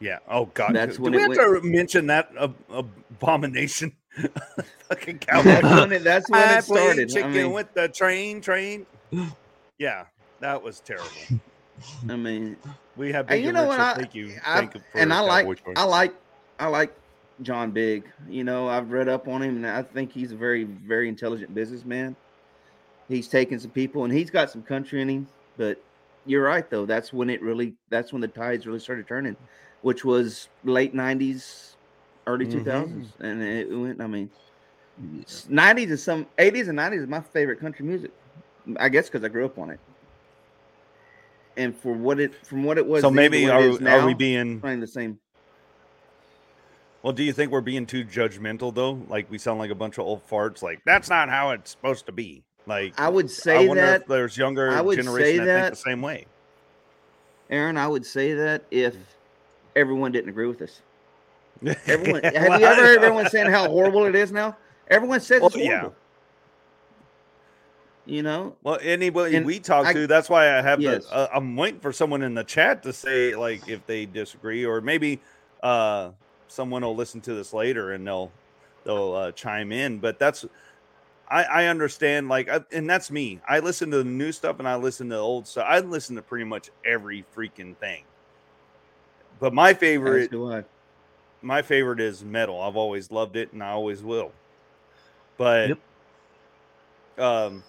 Yeah. Oh God. That's Do when we have to mention that ab- abomination? Fucking cowboy. That's when it, that's when I it started. I Chicken mean, with the train, train. Yeah, that was terrible. I mean, We have and you and know rich. what? I, thank you. I- Thank you and I like, Troy. I like, I like John Big. You know, I've read up on him, and I think he's a very, very intelligent businessman. He's taken some people, and he's got some country in him. But you're right, though. That's when it really, that's when the tides really started turning, which was late '90s, early Mhm. 2000s, and it went. I mean, '90s is some '80s and '90s is my favorite country music. I guess because I grew up on it. And for what it from what it was, so maybe are, are we being playing the same? well? Do you think we're being too judgmental though? Like we sound like a bunch of old farts. Like that's not how it's supposed to be. Like I would I say wonder that, if there's younger I would say generation that, think the same way. Aaron. I would say that if everyone didn't agree with us. Everyone, have Well, you ever heard everyone saying how horrible it is now? Everyone says Well, yeah. You know, Well, anybody And we talk I- to, that's why I have Yes. the. Uh, I'm waiting for someone in the chat to say like if they disagree, or maybe uh, someone will listen to this later and they'll they'll uh, chime in. But that's I, I understand like, I, and that's me. I listen to the new stuff and I listen to the old stuff. I listen to pretty much every freaking thing. But my favorite my favorite is metal. I've always loved it and I always will. But Yep. um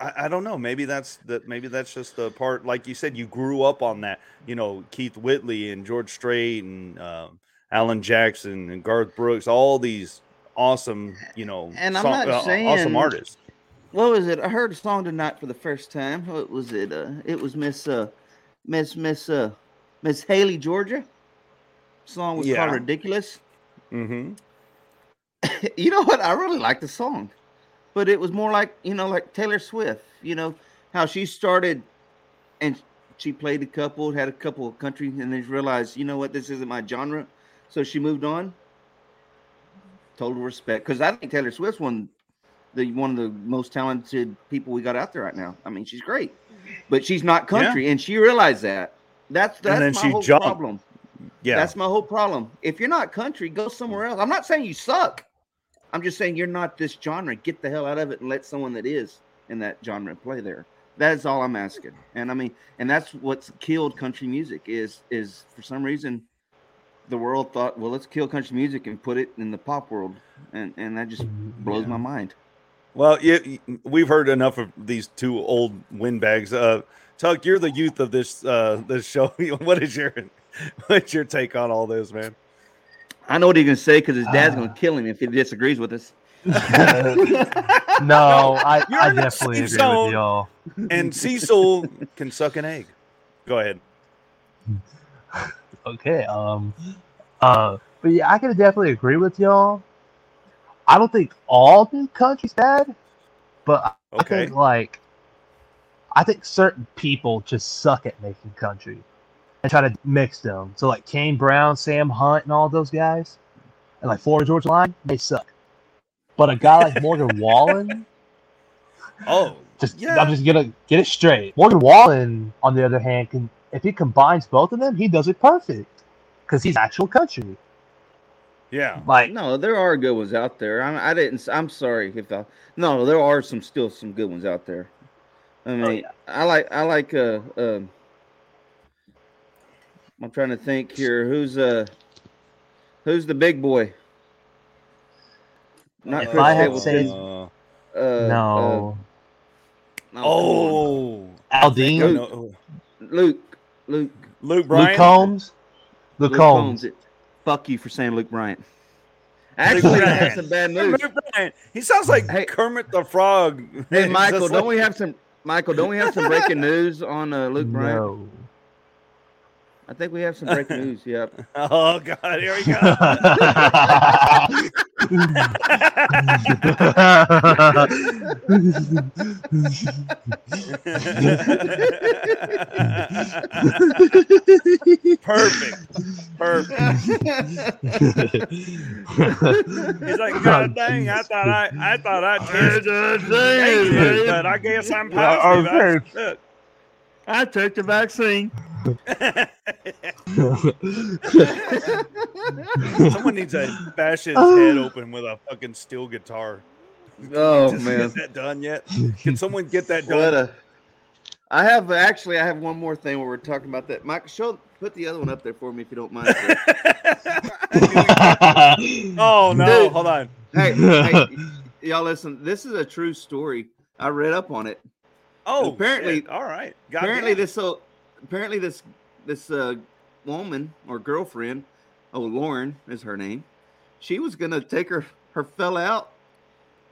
I, I don't know. Maybe that's that maybe that's just the part like you said, you grew up on that, you know, Keith Whitley and George Strait and um Alan Jackson and Garth Brooks, all these awesome, you know, And I'm song- not uh, awesome saying- artists. What was it? I heard a song tonight for the first time. What was it? Uh, it was Miss uh, Miss Miss uh, Miss Haley Georgia. Song was Yeah. called "Ridiculous." Mm-hmm. you know what? I really like the song, but it was more like you know, like Taylor Swift. You know how she started, and she played a couple, had a couple of country, and then realized, you know what, this isn't my genre, so she moved on. Total respect, because I think Taylor Swift's one, the one of the most talented people we got out there right now. I mean, she's great, but she's not country, and she realized that. That's that's then my she whole jumped. problem. Yeah. That's my whole problem. If you're not country, go somewhere else. I'm not saying you suck. I'm just saying you're not this genre. Get the hell out of it and let someone that is in that genre play there. That is all I'm asking. And I mean, and that's what's killed country music is is for some reason the world thought, well, let's kill country music and put it in the pop world, and and that just blows my mind. Well, yeah, we've heard enough of these two old windbags. Uh, Tuck, you're the youth of this uh, this show. what is your what's your take on all this, man? I know what he's gonna say because his dad's gonna kill him if he disagrees with us. no, I, I definitely agree zone. with y'all. And Cecil can suck an egg. Go ahead. Okay. Um. Uh. But yeah, I can definitely agree with y'all. I don't think all new country's bad, but I think like I think certain people just suck at making country and try to mix them. So like Kane Brown, Sam Hunt, and all those guys, and like Florida Georgia Line, they suck. But a guy like Morgan Wallen, Oh, just Yeah. I'm just gonna get it straight. Morgan Wallen, on the other hand, can if he combines both of them, he does it perfect because he's actual country. yeah. Like No, there are good ones out there. I, I didn't. I'm sorry if I. No, there are some still some good ones out there. I mean, I like I like uh um. I'm trying to think here. Who's uh, who's the big boy? Not If Chris I had to Stapleton. say- Uh, no, uh, uh, no, oh, Aldean, I Luke, know. Luke, Luke, Luke Bryan. Combs, Luke, Luke Combs. Combs. Fuck you for saying Luke Bryant. Actually, I have some bad news. Luke Bryan. He sounds like Hey. Kermit the Frog. Hey, Michael, don't like- we have some? Michael, don't we have some breaking news on uh, Luke Bryant? No. I think we have some breaking news. Yep. Oh God, here we go. Perfect. Perfect. He's like, God dang, I thought I, I thought I tested negative, but I guess I'm positive. I took." I took the vaccine. Someone needs to bash his head open with a fucking steel guitar. Oh Just man, Get that done yet? Can someone get that done? a! I have actually, I have one more thing where we're talking about that. Mike, show put the other one up there for me if you don't mind. oh no, Dude. hold on. hey, hey, y'all listen. This is a true story. I read up on it. Oh, Apparently- all right. God apparently damn. this so apparently this this uh woman or girlfriend oh lauren is her name she was gonna take her her fella out.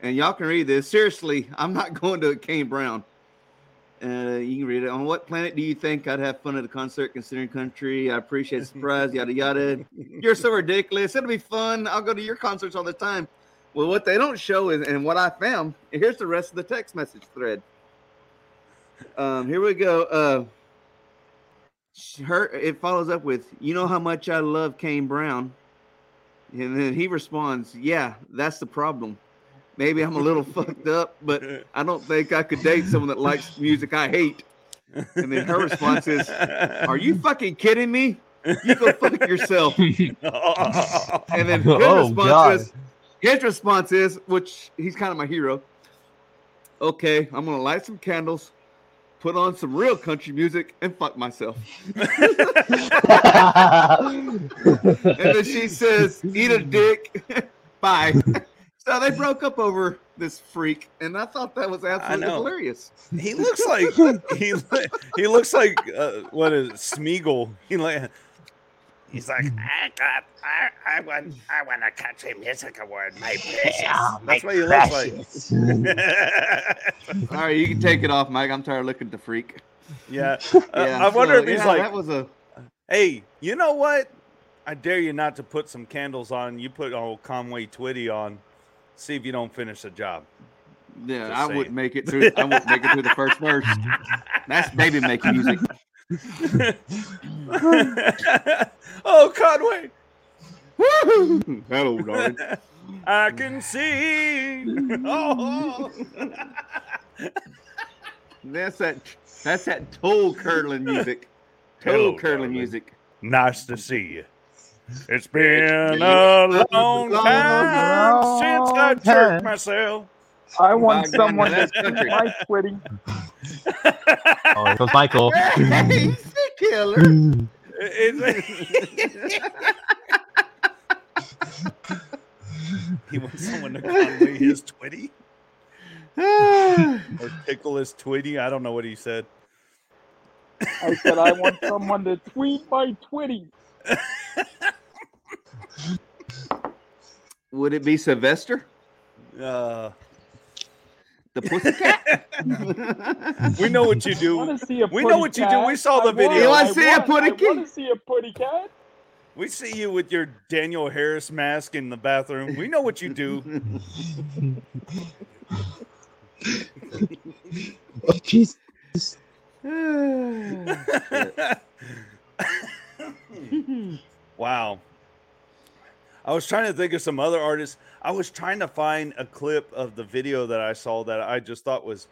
And y'all can read this. Seriously i'm not going to kane brown. Uh you can read it. On what planet do you think i'd have fun at a concert considering country? I appreciate the surprise yada yada. You're so ridiculous. It'll be fun. I'll go to your concerts all the time. Well what they don't show is and what i found here's the rest of the text message thread um here we go. Uh her it follows up with you know how much i love kane brown? And then he responds yeah that's the problem. Maybe i'm a little fucked up but i don't think i could date someone that likes music i hate. And then her response is are you fucking kidding me? You go fuck yourself. And then his Oh, response God. is his response is which he's kind of my hero okay i'm gonna light some candles put on some real country music and fuck myself and then she says, "Eat a dick." Bye. so they broke up over this freak, and I thought that was absolutely hilarious. he looks like he he looks like uh, what is it, Smeagol? He like he's like I got I I want I want a country music award, my precious. That's what he looks like. All right, you can take it off, Mike. I'm tired of looking at the freak. yeah. Uh, Yeah, I wonder so, if he's yeah, like, that was a hey, you know what? I dare you not to put some candles on. You put old Conway Twitty on. See if you don't finish the job. yeah. Just I saying. wouldn't make it through. I wouldn't make it through the first verse. That's baby making music. oh, Conway. Woohoo! Hello, darling. I can see. Oh, That's that. That's that toe curling music. Toe Hello, curling music. nice to see you. It's been a long time since I jerked myself. I oh want Bogdan, someone to that's tweet country. My Twitty. Oh, here goes Michael. He's the killer. It's- he wants someone to convey his twitty or tickle his twitty. I don't know what he said. I said I want someone to tweet my Twitty. Would it be Sylvester? Uh, The pussycat? we know what you do. see a We know what you do. We saw the I video. You wanna see a want- putty I cat? want to see a putty cat. We see you with your Daniel Harris mask in the bathroom. We know what you do. Oh, Jesus. wow. I was trying to think of some other artists. I was trying to find a clip of the video that I saw that I just thought was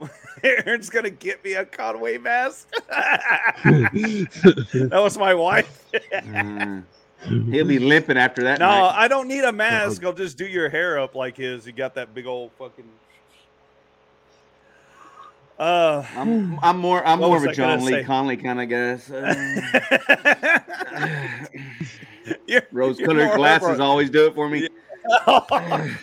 Aaron's gonna get me a Conway mask. that was my wife. Uh, he'll be limping after that. no, night. I don't need a mask. I'll just do your hair up like his. You got that big old fucking. Uh, I'm, I'm more. I'm more of a John Lee? Conley kind of guy. so- You're- you're Rose-colored glasses always do it for me.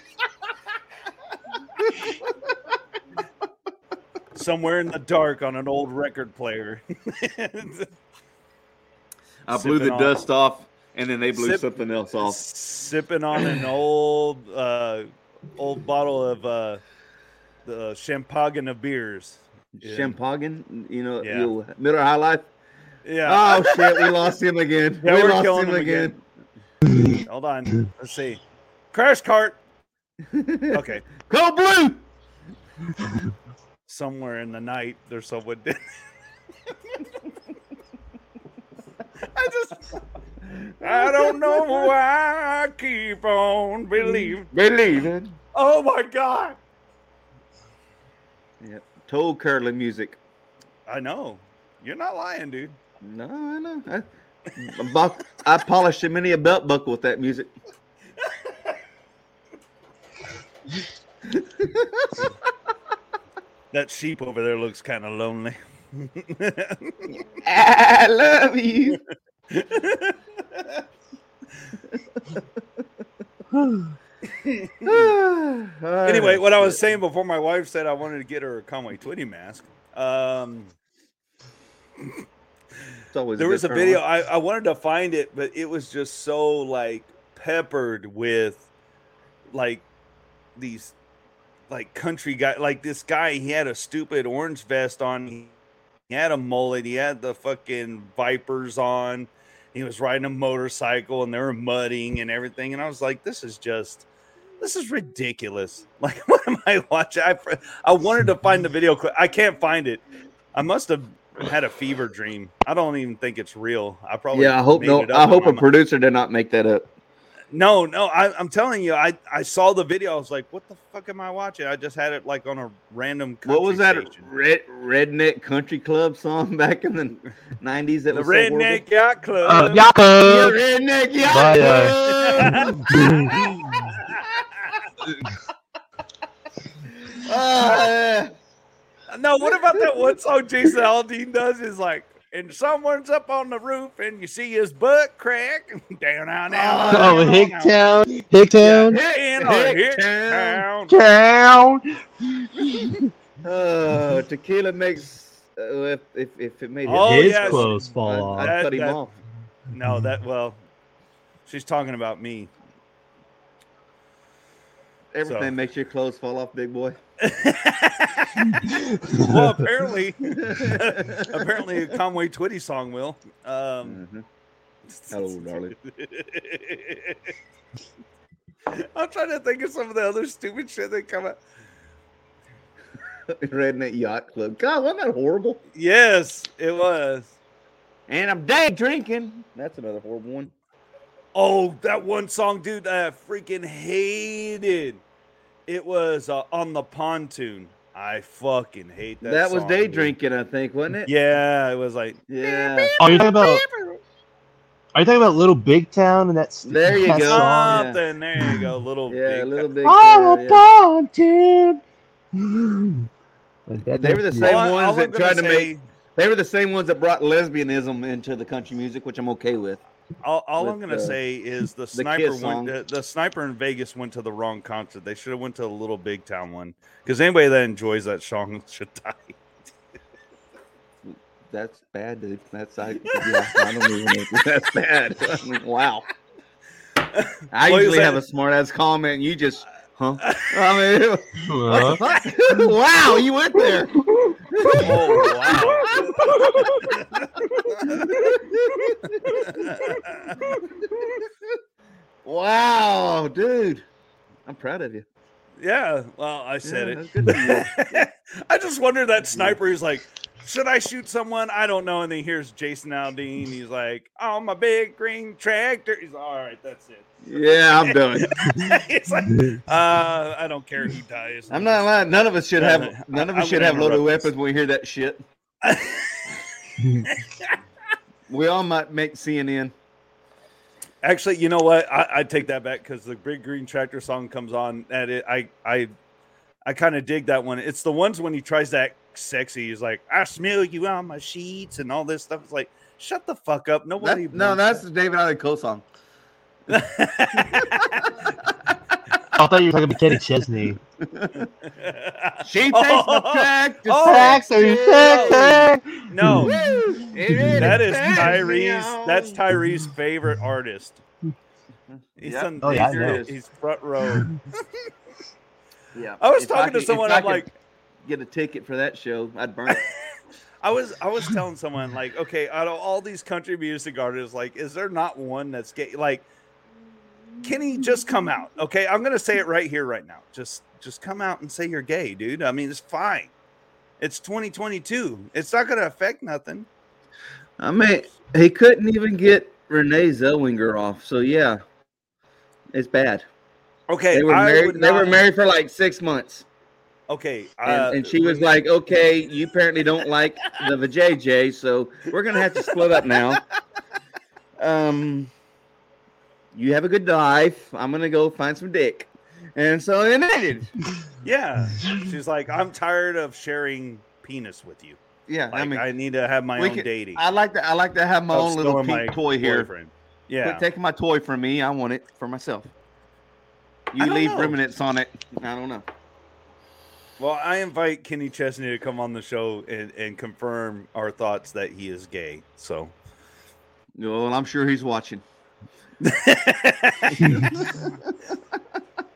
Somewhere in the dark on an old record player. I blew Sipping the on- dust off, and then they blew Sip- something else off. Sipping on an old uh old bottle of uh the champagne of beers. Yeah. Champagne, you know, Yeah. Miller High Life. Yeah. Oh shit, we lost him again. Yeah, we we're lost killing him him again. again. Hold on. Let's see. Crash cart. Okay. Go blue. Somewhere in the night there's someone did. I just I don't know why I keep on believing. Believing. Oh my god. Yep. Toe curling music. I know. You're not lying, dude. No, I know. I, I polished many a belt buckle with that music. That sheep over there looks kind of lonely. I love you. anyway, what I was saying before my wife said I wanted to get her a Conway Twitty mask. Um, It's always there good was a video. I, I wanted to find it, but it was just so like peppered with like these like country guy. Like this guy, he had a stupid orange vest on. He, he had a mullet. He had the fucking vipers on. He was riding a motorcycle, and they were mudding and everything. And I was like, this is just. This is ridiculous. Like, what am I watching? I, I wanted to find the video clip. I can't find it. I must have had a fever dream. I don't even think it's real. I probably Yeah, I hope no. I hope a mi- producer did not make that up. No, no. I, I'm telling you, I I saw the video. I was like, what the fuck am I watching? I just had it like on a random. What was that station. red redneck country club song back in the nineties? That The was so horrible? Redneck Yacht Club. Uh, Yeah, Jakob! redneck yacht Bye, club. Ah, no, what about that one song Jason Aldean does? Is like, and someone's up on the roof and you see his butt crack down, down, down. Oh, down, Hicktown. Hicktown. In our Hicktown. town. Town. oh, tequila makes uh, if, if if it made Oh, His yes. clothes fall I'd, off. I'd That- cut him that- off. No, that well, she's talking about me. Everything so. makes your clothes fall off, big boy. well, apparently, apparently, a Conway Twitty song will. Um, Mhm. Hello, darling. I'm trying to think of some of the other stupid shit that come out. Redneck Yacht Club. God, wasn't that horrible? Yes, it was. And I'm dead drinking. That's another horrible one. Oh, that one song, dude, I freaking hated. It was uh, on the pontoon. I fucking hate that. That, was song, day dude. drinking, I think, wasn't it? Yeah, it was like Yeah. Oh, you're talking about. Are you talking about Little Big Town and that's There you that go. song? Something. There you go. Little Yeah, big. little big. I'm uh, a yeah. wanted. Like They were the same me- All ones all that I'm gonna tried to say- make. They were the same ones that brought lesbianism into the country music, which I'm okay with. All, all I'm gonna uh, say is the the sniper song. went. The, the sniper in Vegas went to the wrong concert. They should have went to the little big town one. Because anybody that enjoys that song should die. That's bad, dude. That's I. Yeah, I don't even. Know. That's bad. Wow. I usually have a smart ass comment, and you just, huh? I mean, wow, you went there. Oh, wow, dude. I'm proud of you. Yeah, well, I said Yeah, it. that's good for I just wonder that sniper is like, should I shoot someone? I don't know. And then here's Jason Aldean. He's like, oh, my big green tractor. He's like, all right. That's it. Yeah, I'm done. He's like, uh, I don't care. who dies. I'm not lying. None of us should have. None of I'm us should have loaded interrupt this. weapons when we hear that shit. we all might make CNN. Actually, you know what? I, I take that back because the big green tractor song comes on, and it, I I I kind of dig that one. It's the ones when he tries to act sexy. He's like, "I smell you on my sheets" and all this stuff. It's like, shut the fuck up. Nobody. That- no, wants that's the David Allan Coe song. I thought you were talking about Kenny Chesney. She takes the oh, track to Oh, Facts are you sexy? No, that is turns me Tyrese. That's Tyrese's favorite artist. He's, Yep. on, Oh, yeah, he's, he's front row. Yeah. I was If talking to someone. If I I'm could like, get a ticket for that show, I'd burn it. I was I was telling someone like, okay, out of all these country music artists, like, is there not one that's gay? Like, can he just come out? Okay, I'm gonna say it right here, right now. Just just come out and say you're gay, dude. I mean, it's fine. It's 2022. It's not gonna affect nothing. I mean, he couldn't even get Renee Zellweger off. So yeah, it's bad. Okay, They were I married. They were married for like six months, Okay, and, uh, and she was like, "Okay, you apparently don't like the vajayjay, so we're gonna have to split up now." Um, you have a good life. I'm gonna go find some dick, and so it ended. yeah. She's like, I'm tired of sharing penis with you. Yeah, Like, I mean, I need to have my own could- dating. I like to. I like to have my of own little pink toy here. boyfriend. Yeah. Quit taking my toy from me. I want it for myself. You leave know. remnants on it. I don't know. Well, I invite Kenny Chesney to come on the show and, and confirm our thoughts that he is gay. So, Well, I'm sure he's watching.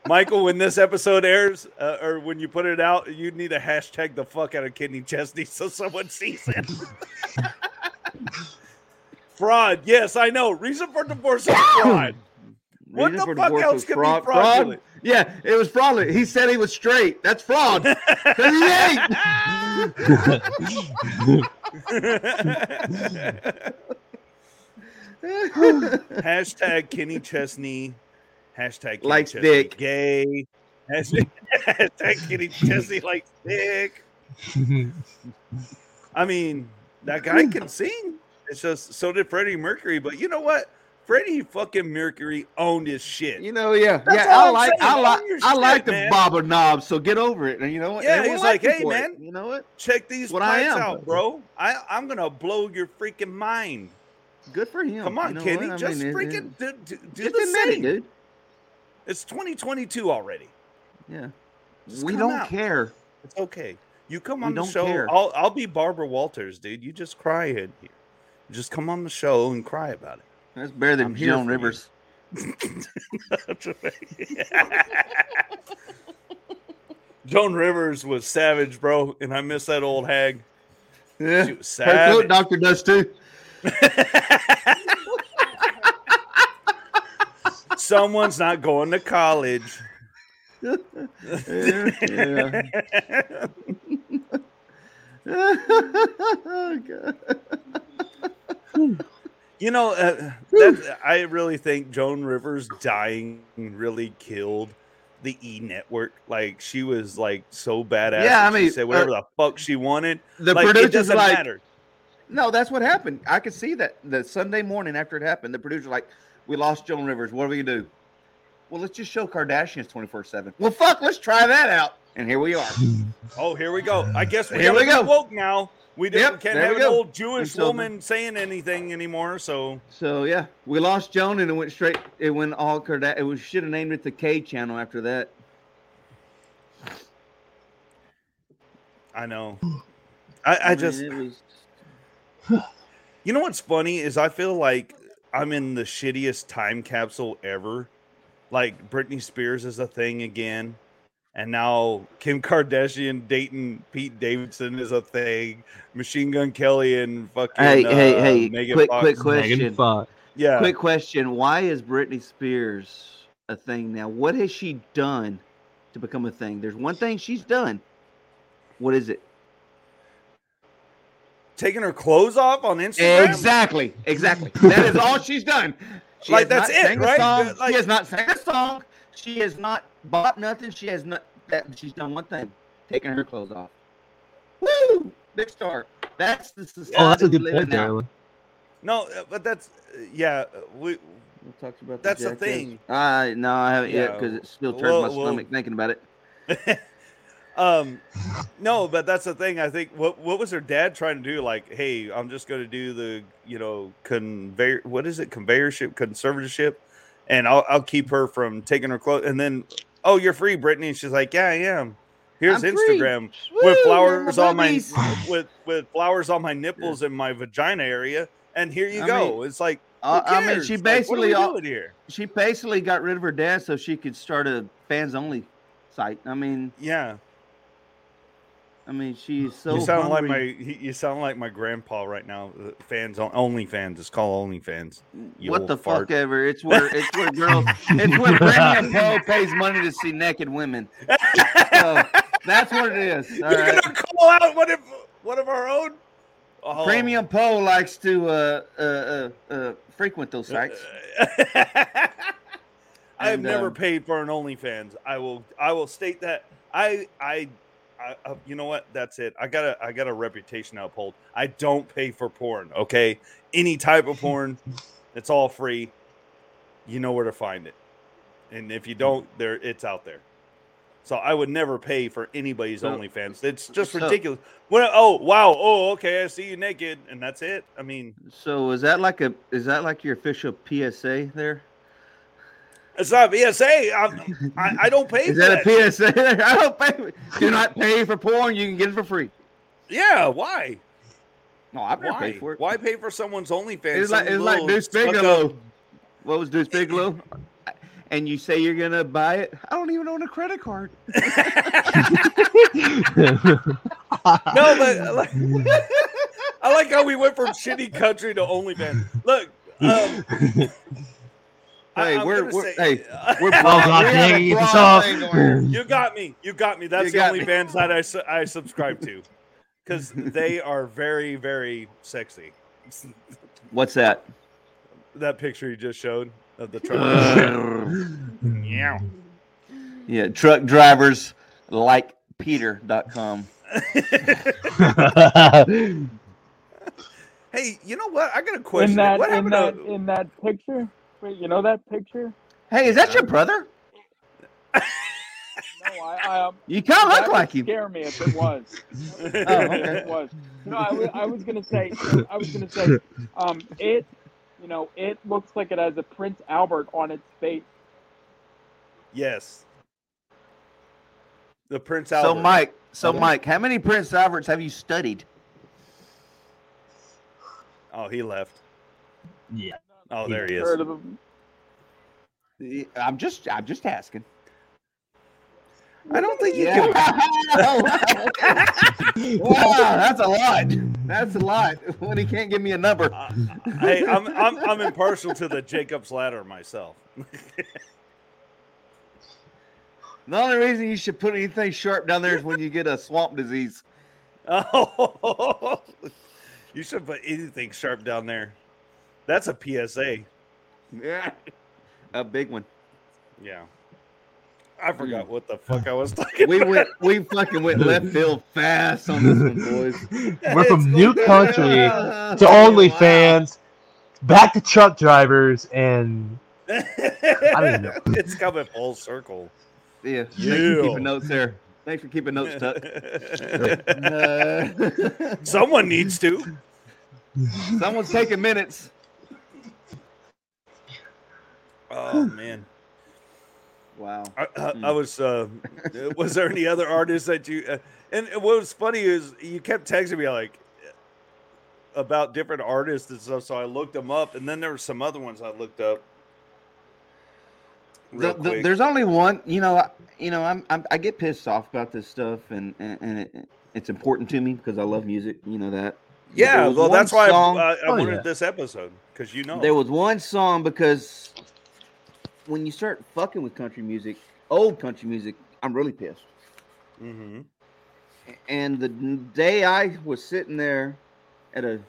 Michael, when this episode airs uh, or when you put it out, you need to hashtag the fuck out of Kenny Chesney so someone sees it. fraud. Yes, I know. Reason for divorce is fraud. What Reason the fuck else was could be fraud- fraudulent? Yeah, it was fraudulent. He said he was straight. That's fraud. 'Cause he ain't. Hashtag Kenny Chesney. Hashtag Kenny Likes Chesney dick. Gay. Hashtag, hashtag Kenny Chesney likes dick. I mean, that guy can sing. It's just so did Freddie Mercury. But you know what? Freddie fucking Mercury owned his shit. You know, yeah, That's yeah. I like. I like, I like shit, the man. bobber knobs. So get over it. And you know what? Yeah, he's like, hey it. man, You know what? check these What I am. out, bro. I I'm gonna blow your freaking mind. Good for him. Come on, You know Kenny, what? I just mean, it- freaking do, do, do the admit it, same. dude. It's 2022 already. Yeah. Just we don't out. care. It's okay. You come We on the don't show. care. I'll I'll be Barbara Walters, dude. You just cry in here. Just come on the show and cry about it. That's better than I'm Joan. Rivers. Joan Rivers was savage, bro, and I miss that old hag. Yeah. She was Her throat savage. doctor does too. Someone's not going to college. Yeah, yeah. oh, God. You know, uh, that, I really think Joan Rivers dying really killed the E Network. Like she was like so badass. Yeah, I she mean, said whatever uh, the fuck she wanted. the like, it producers doesn't like- matter. No, that's what happened. I could see that the Sunday morning after it happened. The producer like, we lost Joan Rivers. What are we gonna do? Well, let's just show Kardashians twenty four seven. Well, fuck, let's try that out. And here we are. Oh, here we go. I guess we Here we go. woke now. We don't, Yep, can't have an go. old Jewish woman saying anything anymore. So So yeah, we lost Joan, and it went straight. It went all Kardashian. It was should have named it the K channel after that. I know. I, I mean, just, was. you know what's funny is I feel like I'm in the shittiest time capsule ever. Like Britney Spears is a thing again, and now Kim Kardashian dating Pete Davidson is a thing. Machine Gun Kelly and fucking Hey, hey, uh, hey! Megan quick, Fox. quick question. Yeah. Quick question: Why is Britney Spears a thing now? What has she done to become a thing? There's one thing she's done. What is it? taking her clothes off on Instagram. Exactly, exactly. That is all she's done. She Like, that's it, right? song. Like- she has not sang a song. She has not bought nothing. She has not. That she's done one thing: taking her clothes off. Woo! Big star. That's the society Oh, that's a we good live point, in No, uh, but that's uh, yeah. uh, We We'll talk about that. That's the Jackass. thing. Uh, no, I haven't yet because it still turns well- my well- stomach thinking about it. um no, but that's the thing. I think what what was her dad trying to do? Like, hey, I'm just going to do the you know conveyor. What is it? Conveyorship, conservatorship, and I'll I'll keep her from taking her clothes. And then, oh, you're free, Britney. And she's like, yeah, I am. Here's I'm. Instagram Woo, with they're flowers on my with with flowers on my nipples and my vagina area. And here you I go. mean, it's like, who Uh, I mean, cares? she Like, what are basically we doing here. She basically got rid of her dad so she could start a fans only site. I mean, Yeah. I mean, she's so. you sound like my you sound like my grandpa right now. Uh, Fans on only fans. It's called only fans. You what the fart. fuck ever. It's where it's where girls. it's where and Poe pays money to see naked women. So that's what it is. all You're right? gonna call out one of one of our own. Oh. Premium Poe likes to uh, uh, uh, uh, frequent those sites. I have never um, paid for an OnlyFans. I will. I will state that. I. I. I, uh, you know what? That's it. I got a. I got a reputation to uphold. I don't pay for porn. Okay, any type of porn, it's all free. You know where to find it, and if you don't, there it's out there. So I would never pay for anybody's So- OnlyFans. It's just so- ridiculous. What? Oh wow. Oh okay. I see you naked, and that's it. I mean, So is that like a is that like your official PSA there? It's not PSA. I'm, I I don't pay. Is for that that a PSA? I don't pay. Do not pay for porn. You can get it for free. Yeah, why? No, I've never Why? paid for it. Why pay for someone's OnlyFans? It's like it's like Deuce Bigalow. What was Deuce Bigalow? And you say you're gonna buy it? I don't even own a credit card. No, but like, I like how we went from shitty country to OnlyFans. Look, um, I- Hey, I'm we're, we're say- hey, we're Oh, broad. God, we have dang a it, get this broad off. you got me. You got me. That's You the only me. OnlyFans that I su- I subscribe to because they are very very sexy. What's that? That picture you just showed of the truck. yeah. Uh, yeah, truck drivers like Peter.com. Hey, you know what? I got a question. in that what in happened that to? in that picture. Wait, you know that picture? Hey, is that your brother? No, I, I um, You kind of look would like him. Scare me if it was. Oh, okay. It was. No, I was gonna say. I was gonna say. Um, it. You know, it looks like it has a Prince Albert on its face. Yes. The Prince Albert. So, Mike, so Mike, how many Prince Alberts have you studied? Oh, he left. yeah. Oh, there he is. Heard of him? I'm just, I'm just asking. I don't think you Yeah. can. wow, that's a lot. That's a lot. When he can't give me a number. hey, I'm, I'm I'm impartial to the Jacob's ladder myself. The only reason you should put anything sharp down there is when you get a swamp disease. Oh, you should put anything sharp down there. That's a PSA. Yeah, a big one. Yeah. I forgot what the fuck I was talking We about. went, we fucking went left field fast on this one, boys. We're from New Country to Wow. OnlyFans, back to truck drivers, and I don't know. It's coming full circle. Yeah, thanks for keeping notes there. Thanks for keeping notes, Tuck. Uh, Someone needs to. someone's taking minutes. Oh man. Wow. I, I, I was. Uh, was there any other artists that you? Uh, and what was funny is you kept texting me like about different artists and stuff. So I looked them up, and then there were some other ones I looked up. The- the- there's only one. You know, I, you know, I'm, I'm I get pissed off about this stuff, and and, and it, it's important to me because I love music. You know that. Yeah, well, that's why song- I, I, I Oh, wanted yeah. this episode because you know There was one song because when you start fucking with country music, old country music, I'm really pissed. Mm-hmm. And the day I was sitting there at a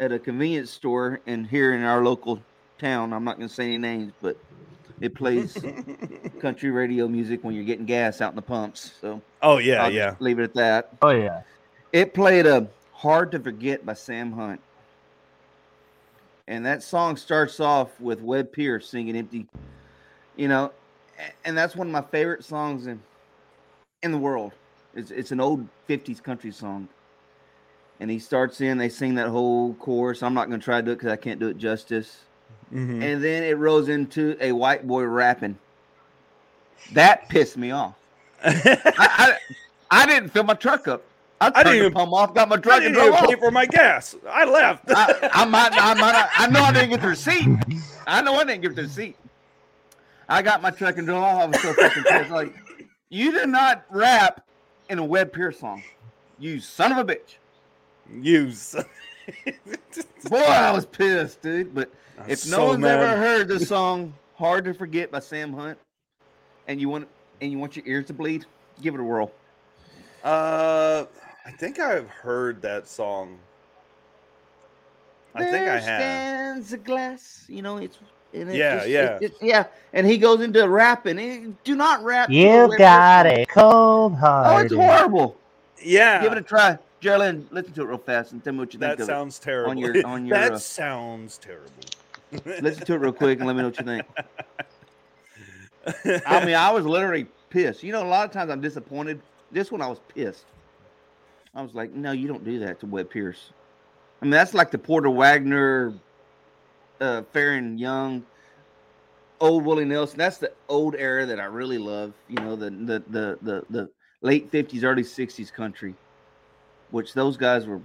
at a convenience store and here in our local town, I'm not going to say any names, but it plays country radio music when you're getting gas out in the pumps. So Oh yeah, I'll yeah. leave it at that. oh yeah, It played a "Hard to Forget" by Sam Hunt, and that song starts off with Webb Pierce singing "Empty," you know, and that's one of my favorite songs in in the world. It's it's an old '50s country song, and he starts in. They sing that whole chorus. I'm not going to try to do it because I can't do it justice. Mhm. And then it rolls into a white boy rapping. That pissed me off. I, I, I didn't fill my truck up. I I didn't even- pump off, got my truck, and drove pay for my gas. I left. I, I might, I might, I know I didn't get the receipt. I know I didn't get the receipt. I got my truck and drove off. I was so fucking pissed. Like, you did not rap in a Webb Pierce song. You son of a bitch. Use. Boy, I was pissed, dude. But I'm if no so one's mad. ever heard the song "Hard to Forget" by Sam Hunt, and you want and you want your ears to bleed, give it a whirl. Uh, I think I've heard that song. I think I There have. stands a glass. You know, it's and it Yeah, just- yeah. it- it- yeah. And he goes into rapping. Eh, Do not rap. you got Pierce song. a cold Oh, it's horrible. Yeah, Give it a try, Geraldine. Listen to it real fast and tell me what you think that of sounds terrible. your- on your, that uh, sounds terrible. Listen to it real quick and let me know what you think. I mean, I was literally pissed. You know, a lot of times I'm disappointed. This one, I was pissed. I was like, no, you don't do that to Webb Pierce. I mean, that's like the Porter Wagoner, uh, Faron Young, old Willie Nelson. That's the old era that I really love. You know, the the the the, the late fifties, early sixties country, which those guys were.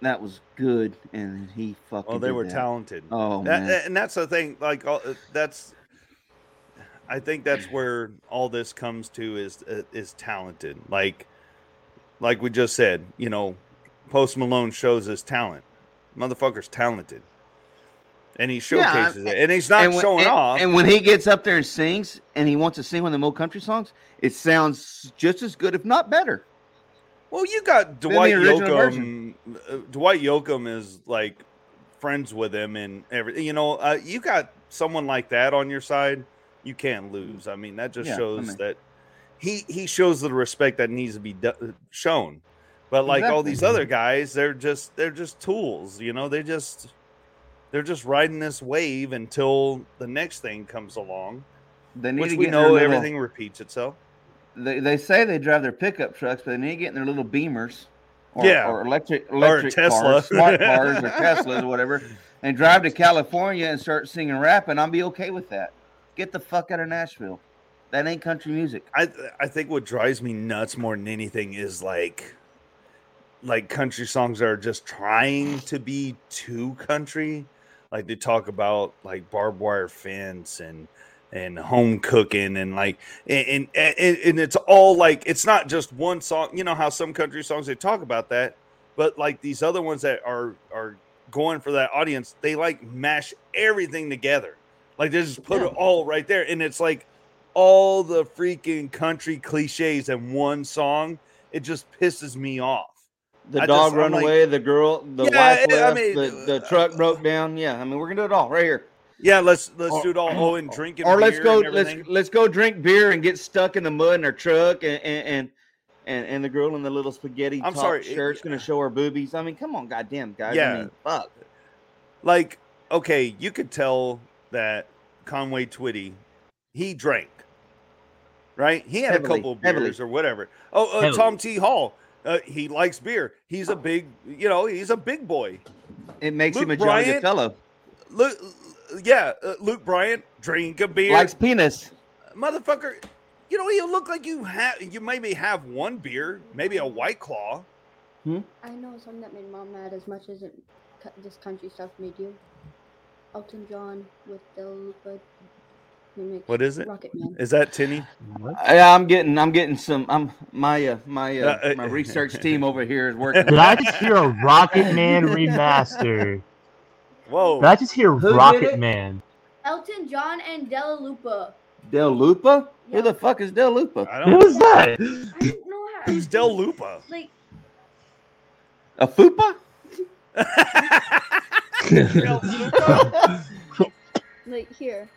That was good, and he fucking. oh, they were that. talented. Oh That- man, and that's the thing. Like, uh, that's. I think that's where all this comes to is uh, is talented. Like, like we just said, you know, Post Malone shows his talent. Motherfucker's talented, and he Yeah, showcases it, and he's not when- showing and- off. And when he gets up there and sings, and he wants to sing one of them old country songs, it sounds just as good, if not better. Well, you got Dwight Yoakam. uh, Dwight Yoakam is like friends with him and everything. You know, uh, you got someone like that on your side, you can't lose. I mean, that just Yeah, I shows mean- that he he shows the respect that needs to be do- shown. But like all these other guys, they're just they're just tools. You know, they just they're just riding this wave until the next thing comes along, They need which to we get in their know little- everything repeats itself. They, they say they drive their pickup trucks, but they need to get in their little Beamers, or, Yeah. or electric Or electric Tesla. cars, smart cars, or Teslas, or whatever, and drive to California and start singing rap, and I'll be okay with that. Get the fuck out of Nashville. That ain't country music. I I think what drives me nuts more than anything is like like country songs that are just trying to be too country. Like they talk about like barbed wire fence and and home cooking and like and and, and and it's all like it's not just one song. You know how some country songs they talk about that, but like these other ones that are are going for that audience, they like mash everything together. Like they just put Yeah. it all right there, and it's like all the freaking country cliches in one song. It just pisses me off. The I dog just- I'm run like- away, the girl, the Yeah, wife eh, I left, mean, the, uh, the truck uh, broke down. Yeah, I mean, we're gonna do it all right here. Yeah, let's let's Or- do it all. Oh, and drinking. or let's go let's let's go drink beer and get stuck in the mud in our truck and and and, and, and the girl in the little spaghetti I'm top sorry, eh, it- gonna show her boobies. I mean, come on, goddamn guys. Yeah. I mean, fuck. like okay, you could tell that Conway Twitty, he drank, right? He had Heavily, a couple of beers heavily. or whatever. Oh, uh, Tom T. Hall, uh, he likes beer. He's a big, you know, he's a big boy. It makes Luke him a jolly good Bryan- fellow. Luke, yeah, uh, Luke Bryan, drink a beer, Likes penis. motherfucker. You know, you look like you have, you maybe have one beer, maybe a White Claw. I know something that made mom mad as much as it, this country stuff made you. Elton John with Della Lipa. remix, What is it? Rocket Man. Is that Tinny? Yeah, I'm getting I'm getting some. I'm my uh, my uh, Uh, uh, my research team over here is working. Did I just hear a Rocket Man remaster? Whoa. Did I just hear Who Rocket? Man? Elton John and Della Lupa. Del Lupa? Who the fuck is Del Lupa? I Who don't. was that? I don't know how. Who's Del Lupa? Like, A fupa? Del Lupa? like here.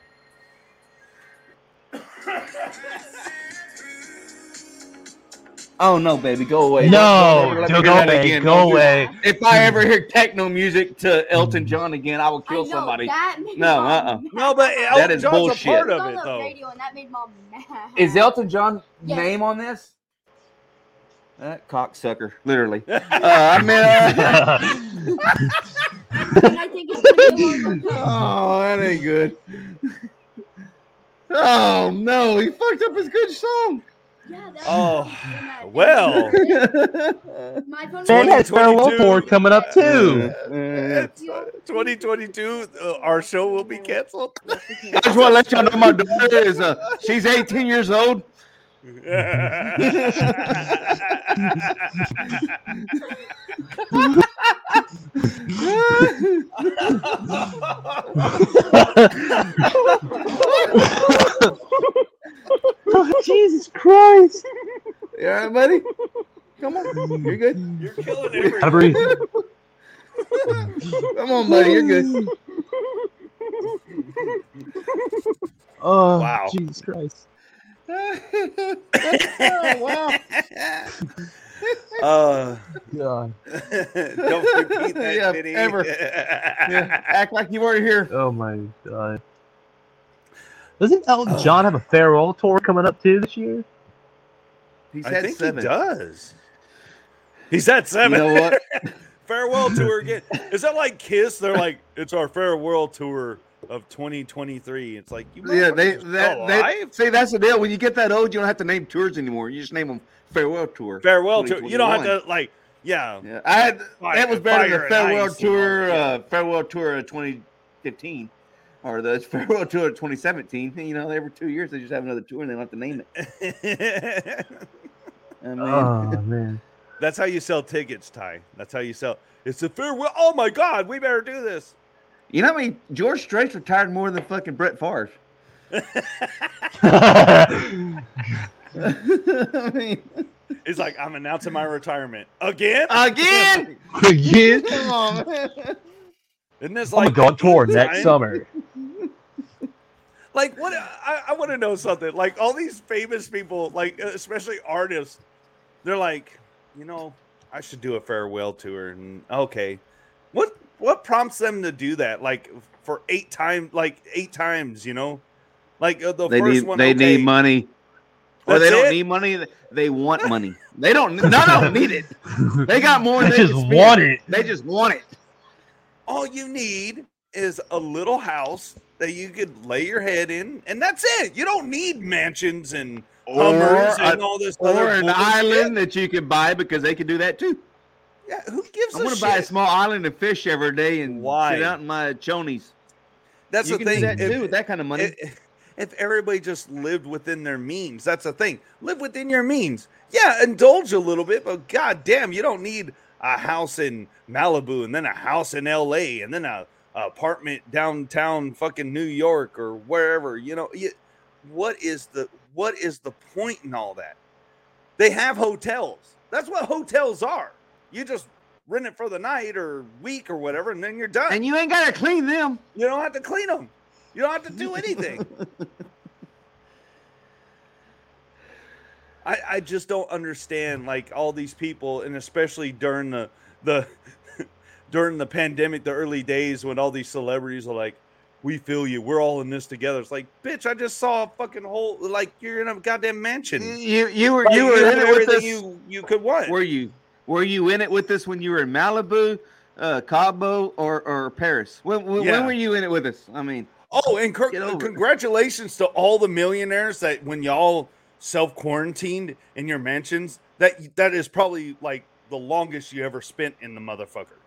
Oh no, baby, go away. No, Don't- don't ever let me don't hear go away, again. go Don't do- away. If I ever hear techno music to Elton John again, I will I kill know, somebody. That No, mom uh-uh. mad. No, but Elton That is John's bullshit. a part of it, though. radio and that made mom mad. Is Elton John Yes. name on this? That cocksucker, literally. Uh, I mean, uh, I think it's gonna be one of those- oh, that ain't good. Oh no, he fucked up his good song. Yeah, that's Oh, made well. My phone Man has farewell 2022. tour coming up too. It's, uh, 2022, uh, our show will be canceled. I just want to let y'all know my daughter is uh, she's 18 years old. Oh, Jesus Christ! You all right, buddy? Come on, you're good. You're killing Gotta breathe. Come on, buddy, you're good. Oh, Wow. Jesus Christ. oh, wow. Uh, God. don't repeat that, Yeah, Vinny. ever. Yeah, act like you weren't here. Oh my God. Doesn't Elton John have a farewell tour coming up too this year? He's I had think seven. he does. He's at You seven. know what? farewell tour again. Is that like Kiss? They're like, it's our farewell tour of 2023. It's like, you Yeah, they motherfuckers that they see that's the deal. When you get that old, you don't have to name tours anymore. You just name them farewell tour. farewell tour. You don't have to like, yeah. Yeah, I had Fire- that was better than the farewell ice and all tour, uh, farewell tour of 2015, or the farewell tour of 2017. You know, every two years they just have another tour and they don't have to name it. I mean, Oh man. That's how you sell tickets, Ty. That's how you sell. It's a farewell. Oh my God, we better do this. you know, what I mean, George Strait's retired more than fucking Brett Favre. I mean, He's like, I'm announcing my retirement again. again. Again? Come on, man. Isn't this I'm like gonna on tour next summer. Like what? I, I want to know something. Like all these famous people, like especially artists, they're like, you know, I should do a farewell tour. And okay, what what prompts them to do that? Like for eight times, like eight times, you know, like uh, the They first need one. they okay, need money. Or they That's don't it? need money. They want money. They don't. None of them need it. They got more. Than They they just can spend. want it. They just want it. All you need is a little house that you could lay your head in, and that's it. You don't need mansions and Hummers and a- all this or other an bullshit. island that you can buy because they can do that too. Yeah, who gives I'm a gonna shit? buy a small island and fish every day and Why? sit out in my chonies. That's you the can thing. do that If- too with that kind of money. if, if everybody just lived within their means, that's the thing. Live within your means. Yeah, indulge a little bit, but god damn, you don't need a house in Malibu and then a house in LA and then a, a apartment downtown fucking New York or wherever. You know, you, what is the what is the point in all that? They have hotels. That's what hotels are. You just rent it for the night or week or whatever, and then you're done. and you ain't gotta clean them. you don't have to clean them. You don't have to do anything. I, I just don't understand like all these people and especially during the the during the pandemic the early days when all these celebrities are like we feel you we're all in this together it's like bitch i just saw a fucking whole like you're in a goddamn mansion You you were Like, you were in it with us. you you could want Were you were you in it with us when you were in Malibu, uh, Cabo, or or Paris? When when, Yeah. when were you in it with us? I mean, Oh, and cur- Get over it. congratulations to all the millionaires that when y'all self quarantined in your mansions, that that is probably like the longest you ever spent in the motherfucker.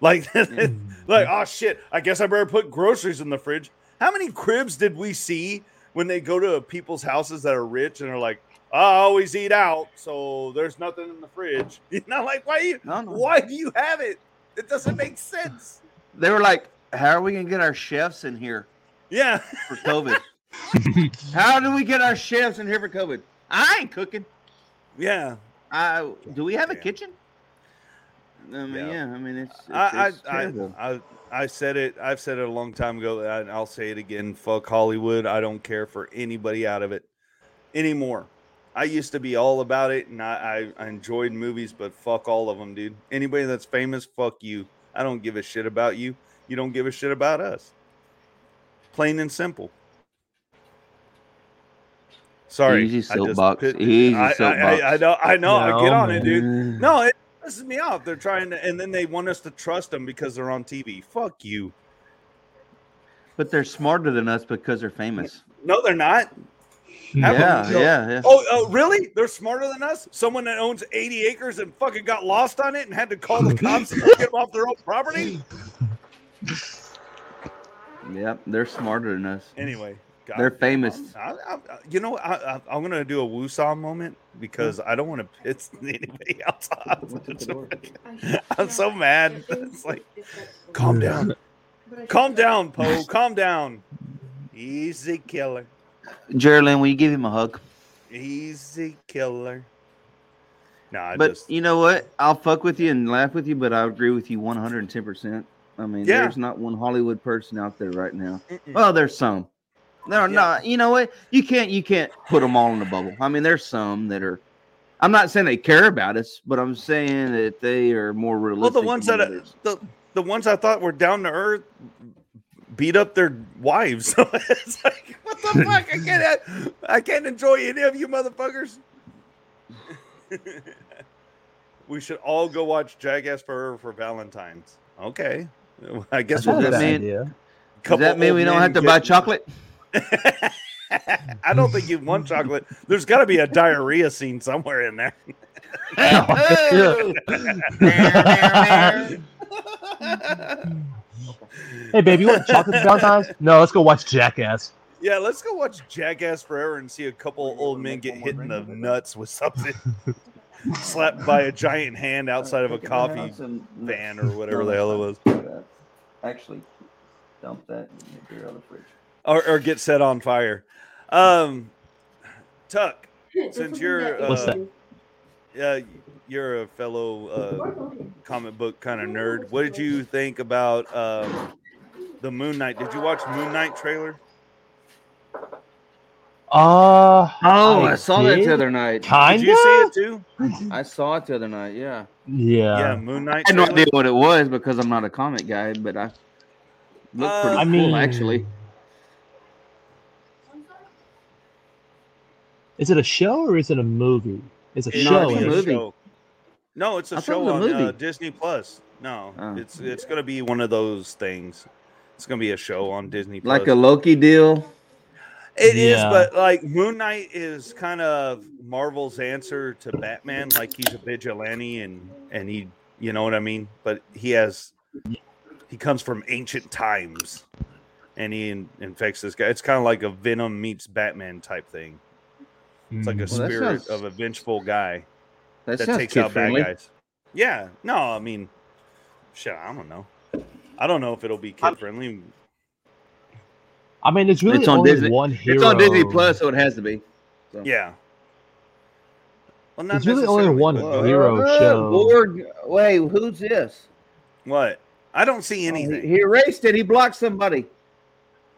Like, mm-hmm. like oh shit, I guess I better put groceries in the fridge. How many cribs did we see when they go to people's houses that are rich and are like, I always eat out, so there's nothing in the fridge. You know, like why you No, no. why do you have it? It doesn't make sense. they were like, "How are we gonna get our chefs in here Yeah. for COVID? How do we get our chefs in here for COVID? I ain't cooking. Yeah. I do we have a Yeah. kitchen? I mean, Yeah. yeah. I mean, it's, it's, I, it's I. I, I, I said it. I've said it a long time ago, and I'll say it again. Fuck Hollywood. I don't care for anybody out of it anymore. I used to be all about it, and I, I, I enjoyed movies, but fuck all of them, dude. Anybody that's famous, fuck you. I don't give a shit about you. You don't give a shit about us. Plain and simple. Sorry, Easy I just soapbox, put- easy I, I- I- I, know, I know. I get No, on it, dude. No, it pisses me off. They're trying to, and then they want us to trust them because they're on TV. Fuck you. But they're smarter than us because they're famous. No, they're not. Have Yeah, them- no. yeah, yeah. Oh, oh, really? They're smarter than us? Someone that owns 80 acres and fucking got lost on it and had to call the cops to get them off their own property? Yep, they're smarter than us. Anyway, God, They're famous. I, I, you know, I, I, I'm going to do a woosah moment because I don't want to piss anybody else off. I'm so mad. It's like, calm down. Calm down, Poe. Calm down. Easy killer. Geraldine, will you give him a hug? Easy killer. No, but just you know what? I'll fuck with you and laugh with you, but I agree with you 110%. I mean, Yeah. there's not one Hollywood person out there right now. Mm-mm. Well, there's some. No, Yeah. no, you know what? You can't you can't put them all in a bubble. I mean, there's some that are I'm not saying they care about us, but I'm saying that they are more realistic. well, the ones that others. the the ones I thought were down to earth beat up their wives. So it's like, what the fuck? I can't I can't enjoy any of you motherfuckers. we should all go watch Jackass Forever for Valentine's. Okay, I guess That's we'll a that mean- idea. Does that mean we don't have to buy chocolate? I don't think you want chocolate. There's got to be a diarrhea scene somewhere in there. Hey, baby, you want chocolate for Valentine's? No, let's go watch Jackass. Yeah, let's go watch Jackass Forever and see a couple old men get hit in the nuts with something. Slapped by a giant hand outside of a coffee van or whatever the hell it was. Actually, dump that in the fridge. Or, or get set on fire. Um, Tuck, since you're uh, What's uh, you're a fellow uh, comic book kind of nerd. What did you think about um, the Moon Knight? Did you watch Moon Knight trailer? Uh, Oh, I, saw that the other night. Kinda. Did you see it too? I saw it the other night. Yeah. Yeah. yeah, Moon Knight. I had no idea what it was because I'm not a comic guy, but I looked Uh, pretty I cool mean- actually. Is it a show or is it a movie? It's a It's show. it's a a isn't it? movie. show. No, it's a I thought it show a on movie. uh, Disney Plus. No, Oh. it's it's gonna be one of those things. It's gonna be a show on Disney Plus. Like a Loki deal. It is, Yeah. but like Moon Knight is kind of Marvel's answer to Batman. Like he's a vigilante and and he, you know what I mean. But he has, he comes from ancient times, and he in, infects this guy. It's kind of like a Venom meets Batman type thing. It's like a Mm. Well, spirit sounds- of a vengeful guy That, that takes kid out bad guys. Yeah, no, I mean, shit, I don't know. I don't know if it'll be kid friendly. I mean, it's really It's on only Disney- one hero. It's on Disney Plus, so it has to be. So. Yeah. Well, There's really only necessarily, one but- hero Uh, show. Borg- Wait, who's this? What? I don't see Oh, he- anything. he erased it. He blocked somebody.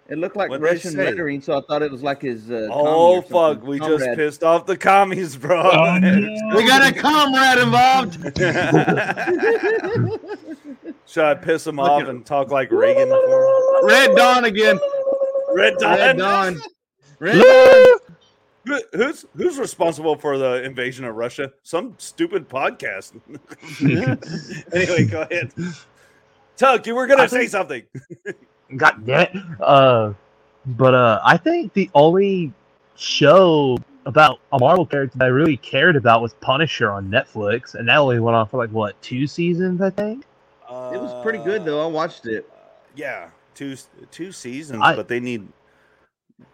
It looked like What'd Russian lettering, so I thought it was like his. Uh, Oh fuck, something. we just pissed off the commies, bro. Oh, We got a comrade involved. Should I piss him off and talk like Reagan? Red Dawn again. Red Dawn. Red Dawn. Red Dawn. Who- Who's who's responsible for the invasion of Russia? Some stupid podcast. anyway, go ahead. Tuck, you were gonna I say think- something. God damn it. Uh, but uh, I think the only show about a Marvel character that I really cared about was Punisher on Netflix, and that only went on for like what two seasons, I think. It was pretty good though. I watched it. Yeah, two two seasons, I- but they need.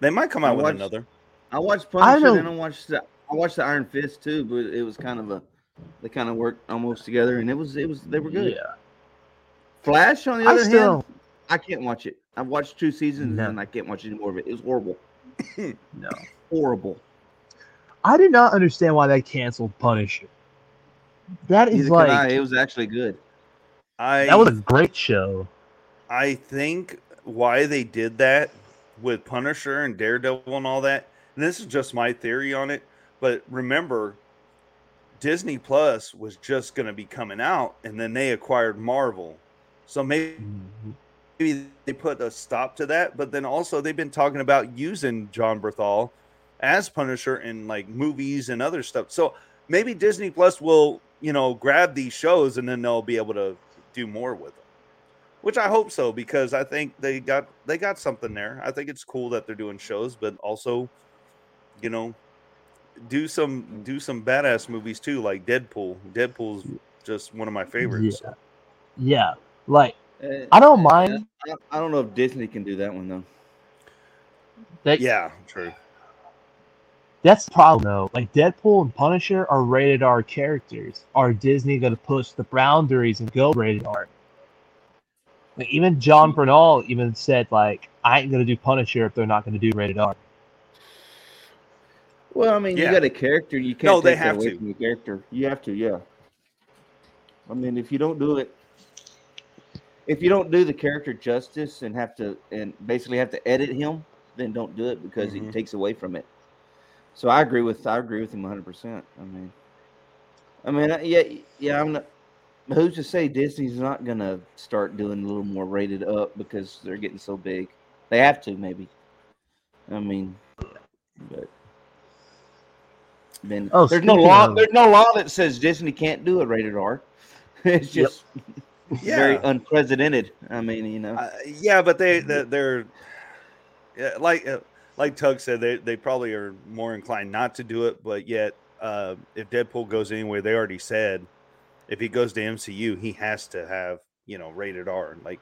They might come I out with watched- another. I watched Punisher. I Punisher, don't- and I watched the I watched the Iron Fist too, but it was kind of a they kind of worked almost together, and it was it was they were good. Yeah. Flash, on the I other still- hand, I can't watch it. I've watched two seasons No. and I can't watch any more of it. It was horrible, No. horrible. I did not understand why they canceled Punisher. That is Neither like I. It was actually good. I that was a great show. I think why they did that with Punisher and Daredevil and all that. And this is just my theory on it, but remember, Disney Plus was just going to be coming out, and then they acquired Marvel, so maybe maybe they put a stop to that. But then also they've been talking about using Jon Bernthal as Punisher in like movies and other stuff. So maybe Disney Plus will you know grab these shows and then they'll be able to do more with them which I hope so because I think they got they got something there. I think it's cool that they're doing shows, but also, you know, do some do some badass movies too, like Deadpool. Deadpool's just one of my favorites. Yeah. Yeah. Like Uh, I don't mind I, I don't know if Disney can do that one though. that Yeah, true. That's the problem though. Like Deadpool and Punisher are rated R characters. Are Disney gonna push the boundaries and go rated R? Like even Jon Bernthal even said like I ain't gonna do Punisher if they're not gonna do rated R. Well, I mean, Yeah. you got a character. You can't No, take that have away to. from the character. You have to, yeah. I mean, if you don't do it, if you don't do the character justice and have to, and basically have to edit him, then don't do it because Mhm. it takes away from it. So I agree with I agree with him 100. percent I mean, I mean, yeah, yeah. I'm not. Who's to say Disney's not gonna start doing a little more rated up because they're getting so big? They have to, maybe. I mean, but then Oh, there's no law. of- There's no law that says Disney can't do a rated R. It's Yep. just very unprecedented. I mean, you know. Uh, yeah, but they they- they're yeah, like uh, like Tuck said, they they probably are more inclined not to do it, but yet uh, if Deadpool goes anywhere, they already said if he goes to MCU, he has to have you know rated R. Like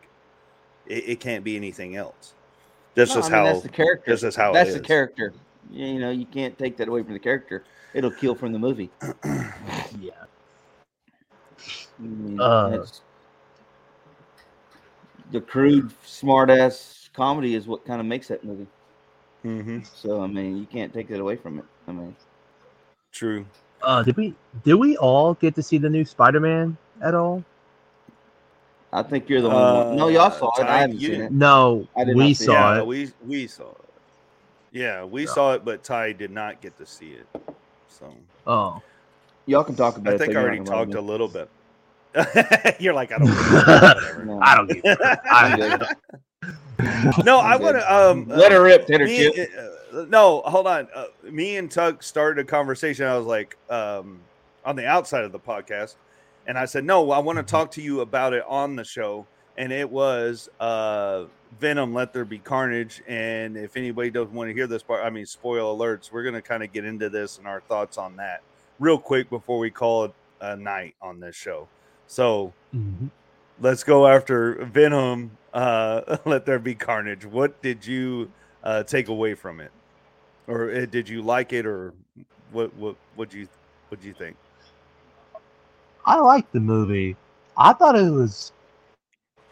it, it can't be anything else. This No, just I mean, how that's the character. That's just how it that's the character. You know, you can't take that away from the character. It'll kill from the movie. Yeah. I mean, Uh. the crude, smart ass comedy is what kind of makes that movie. hmm So I mean, you can't take that away from it. I mean, True. Uh did we did we all get to see the new Spider Man at all? I think you're the one. no, y'all saw it. Uh, I haven't you seen it. No, I we not see it. saw yeah, it. we we saw it. Yeah, we saw it, but Ty did not get to see it. So Oh. Y'all can talk about I think though, I already talked a little bit. You're like I don't. Whatever. No. I don't give a crap. I I'm don't good. No, I want to Um, Let uh, her rip, Tater me- Chip. uh, no, hold on. Uh, me and Tuck started a conversation. I was like, um, on the outside of the podcast, and I said, "No, I want to talk to you about it on the show." And it was uh, Venom, Let There Be Carnage. And if anybody doesn't want to hear this part, I mean, spoil alerts. We're gonna kind of get into this and our thoughts on that real quick before we call it a night on this show. So Mhm. let's go after Venom. Uh, Let there be carnage. What did you uh, take away from it, or uh, did you like it, or what? What? What you? What do you think? I liked the movie. I thought it was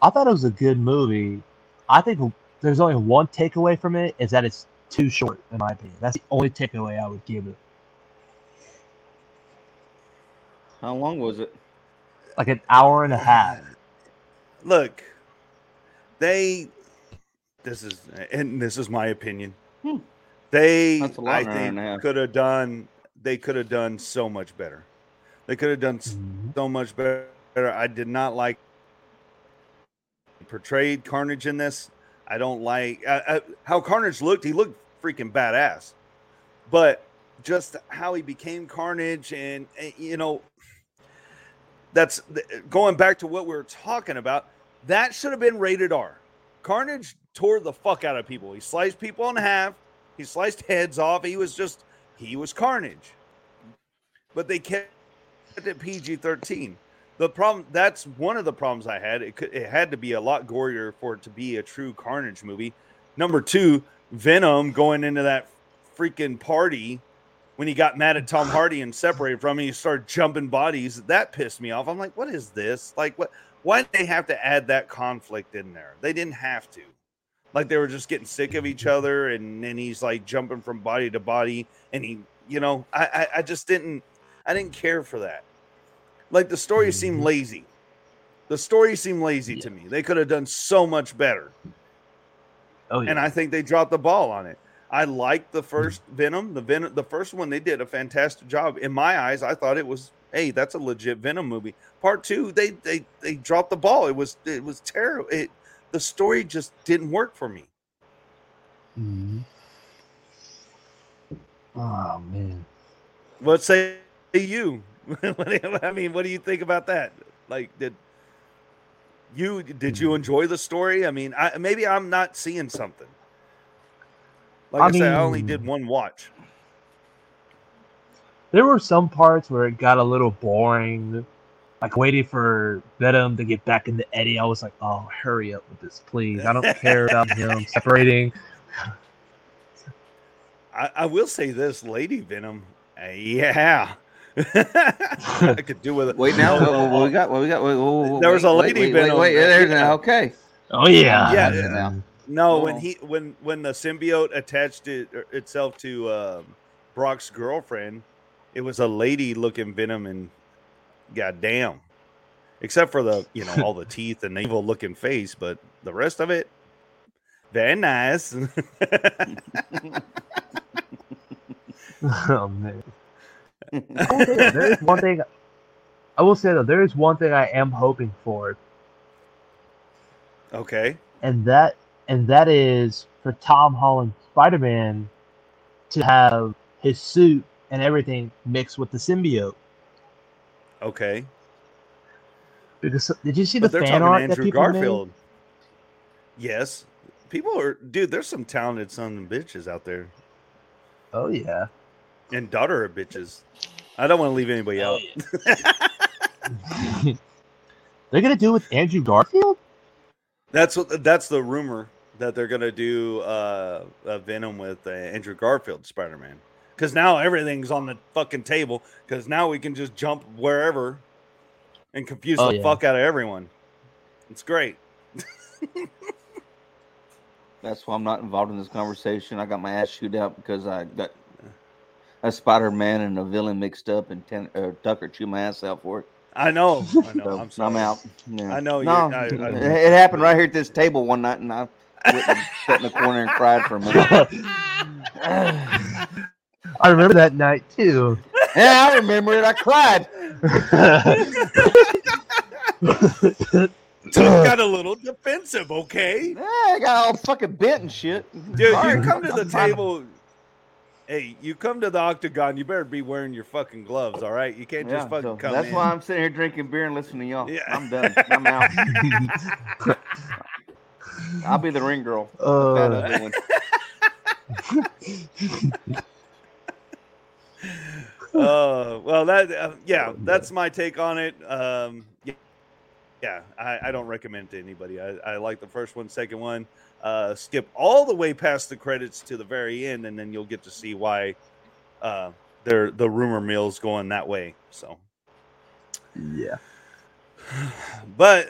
I thought it was a good movie. I think there's only one takeaway from it is that it's too short, in my opinion. That's the only takeaway I would give it. How long was it? Like an hour and a half. Look, they this is and this is my opinion. Hmm. That's a lot I in an hour and a think could have done they could have done so much better. They could have done s- so much better. I did not like portrayed Carnage in this. I don't like uh, uh, how Carnage looked. He looked freaking badass, but just how he became Carnage, and uh, you know, that's th- going back to what we were talking about. That should have been rated R. Carnage tore the fuck out of people. He sliced people in half. He sliced heads off. He was just he was Carnage. But they kept it PG thirteen. The problem that's one of the problems I had. It could it had to be a lot gorier for it to be a true Carnage movie. Number two, Venom going into that freaking party when he got mad at Tom Hardy and separated from him, he started jumping bodies. That pissed me off. I'm like, what is this? Like, what? Why did they have to add that conflict in there? They didn't have to. Like they were just getting sick of each other, and then he's like jumping from body to body, and he, you know, I, I, I just didn't, I didn't care for that. Like the story seemed mm-hmm. lazy. The story seemed lazy to me. They could have done so much better. Oh, yeah. And I think they dropped the ball on it. I liked the mm-hmm. first Venom. The Venom, the first one, they did a fantastic job. In my eyes, I thought it was, hey, that's a legit Venom movie. Part two, they they they dropped the ball. It was it was terrible. It the story just didn't work for me. hmm Oh man. What say you? What do you- I mean, what do you think about that? Like, did you did you enjoy the story? I mean, I, maybe I'm not seeing something. Like I, I said, I only did one watch. There were some parts where it got a little boring. Like waiting for Venom to get back into Eddie. I was like, oh, hurry up with this, please. I don't care about him separating. I, I will say this, Lady Venom. uh, yeah, I could do with it. Wait now, what, what we got? What we got? Wait, whoa, whoa, There was a lady Wait, Venom. wait, wait, there's Yeah. okay. Oh yeah. Yeah. That's it now. No, Hold when he when when the symbiote attached it, er, itself to um, Brock's girlfriend, it was a lady looking Venom, and goddamn, except for the you know all the teeth and the evil looking face, but the rest of it, very nice. oh man. I will say though, there is one thing. I will say though, there is one thing I am hoping for, okay, and that and that is for Tom Holland Spider Man to have his suit and everything mixed with the symbiote. Okay. Because did you see the But they're fan talking art that Andrew people Garfield. Yes, people are dude. There's some talented sons and bitches out there. Oh yeah. and daughter of bitches. I don't want to leave anybody out. They're gonna do it with Andrew Garfield. That's what that's the rumor that they're gonna do uh, a Venom with uh, Andrew Garfield Spider Man. Because now everything's on the fucking table. Because now we can just jump wherever and confuse Oh, the yeah. fuck out of everyone. It's great. That's why I'm not involved in this conversation. I got my ass chewed out because I got a Spider Man and a villain mixed up, and ten, uh, Tucker chewed my ass out for it. I know. I know. So I'm sorry. I'm out. Yeah. I know. No, I, it, I, it happened right here at this table one night, and I sat in the corner and cried for a minute. I remember that night too. yeah, I remember it. I cried. Tuck got a little defensive. Okay, Yeah, I got all fucking bent and shit. dude, Sorry. you come to the table. Hey, you come to the octagon. You better be wearing your fucking gloves. All right, you can't Yeah, just fucking so come that's in. why I'm sitting here drinking beer and listening to y'all. Yeah. I'm done. I'm out. I'll be the ring girl. the fat Uh, one. Uh well that uh, yeah that's my take on it. Um yeah, yeah I, I don't recommend to anybody. I, I like the first one second one uh skip all the way past the credits to the very end and then you'll get to see why uh they're the rumor mill's going that way so. Yeah. but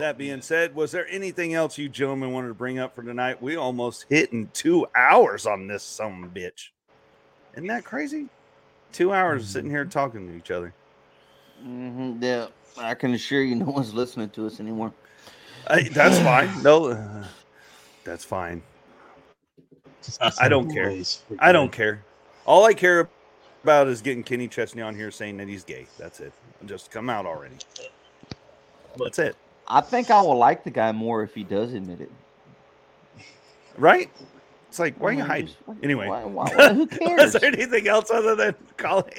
that being said was there anything else you gentlemen wanted to bring up for tonight? We almost hitting two hours on this some bitch. Isn't that crazy two hours sitting here talking to each other Mhm, yeah, I can assure you, no one's listening to us anymore. Hey, that's fine. No, uh, That's fine. I don't care. I don't care. All I care about is getting Kenny Chesney on here saying that he's gay. That's it. Just come out already. That's it. I think I will like the guy more if he does admit it. Right? It's like, why are you Why hiding? Anyway, why- why- why- who is cares? Is there anything else other than call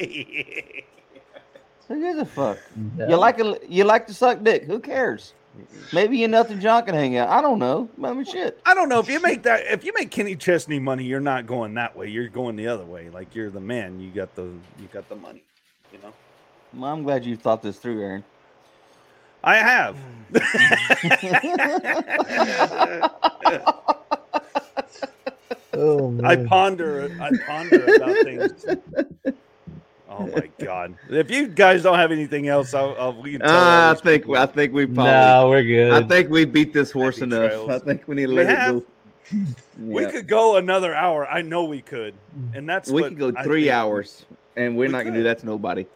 Who gives a fuck? Yeah. You like a, you like to suck dick? Who cares? Maybe you and Elton John can hang out. I don't know. I mean, shit. I don't know if you make that if you make Kenny Chesney money, you're not going that way. You're going the other way. Like you're the man. You got the you got the money. You know. Well, I'm glad you thought this through, Aaron. I have. Oh, I ponder I ponder about things. Oh my god! If you guys don't have anything else, I'll, I'll we can tell Ah, I think people. I think we probably. No, we're good. I think we beat this horse Happy enough. trails. I think we need to We let have. it go. we Yeah. could go another hour. I know we could, and that's We what could go three hours, and we're We not gonna do that to nobody.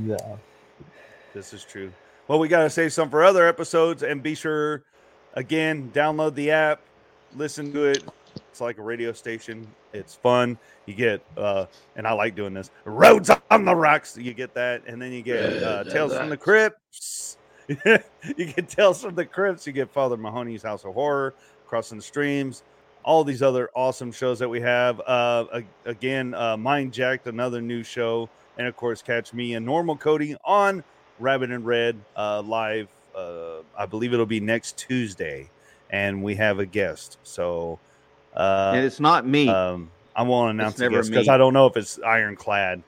Yeah. This is true. Well, we got to save some for other episodes, and be sure, again, download the app, listen to it. It's like a radio station. It's fun. You get, uh, and I like doing this. Roads on the rocks. You get that, and then you get uh, Tales from the Crypts. you get Tales from the Crypts. You get Father Mahoney's House of Horror, Crossing the Streams. All these other awesome shows that we have. Uh, again, uh, Mind Jacked, another new show, and of course, catch me and Normal Cody on Rabbit In Red uh, live. Uh, I believe it'll be next Tuesday, and we have a guest. So, uh, and it's not me. um, I won't announce the because. I don't know if it's ironclad.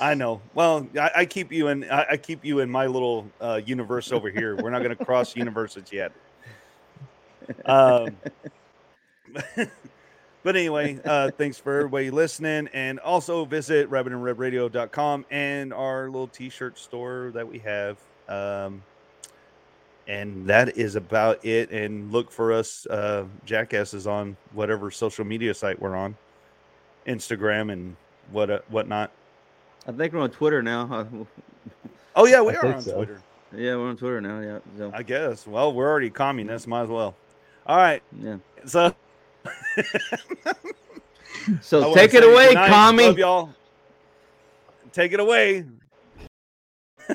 I know. Well, I, I keep you in. I, I keep you in my little uh, universe over here. We're not going to cross universes yet. Um, but anyway, uh, thanks for everybody listening, and also visit rabbitinredradio.com and our little T-shirt store that we have. Um, and that is about it. And look for us, uh, jackasses, on whatever social media site we're on, Instagram and what uh, whatnot. I think we're on Twitter now. Oh yeah, we I are on so. Twitter. yeah, we're on Twitter now. Yeah. So, I guess. Well, we're already communists. Might as well. All right. yeah. So So wanna take it away, good commie. Love y'all. Take it away.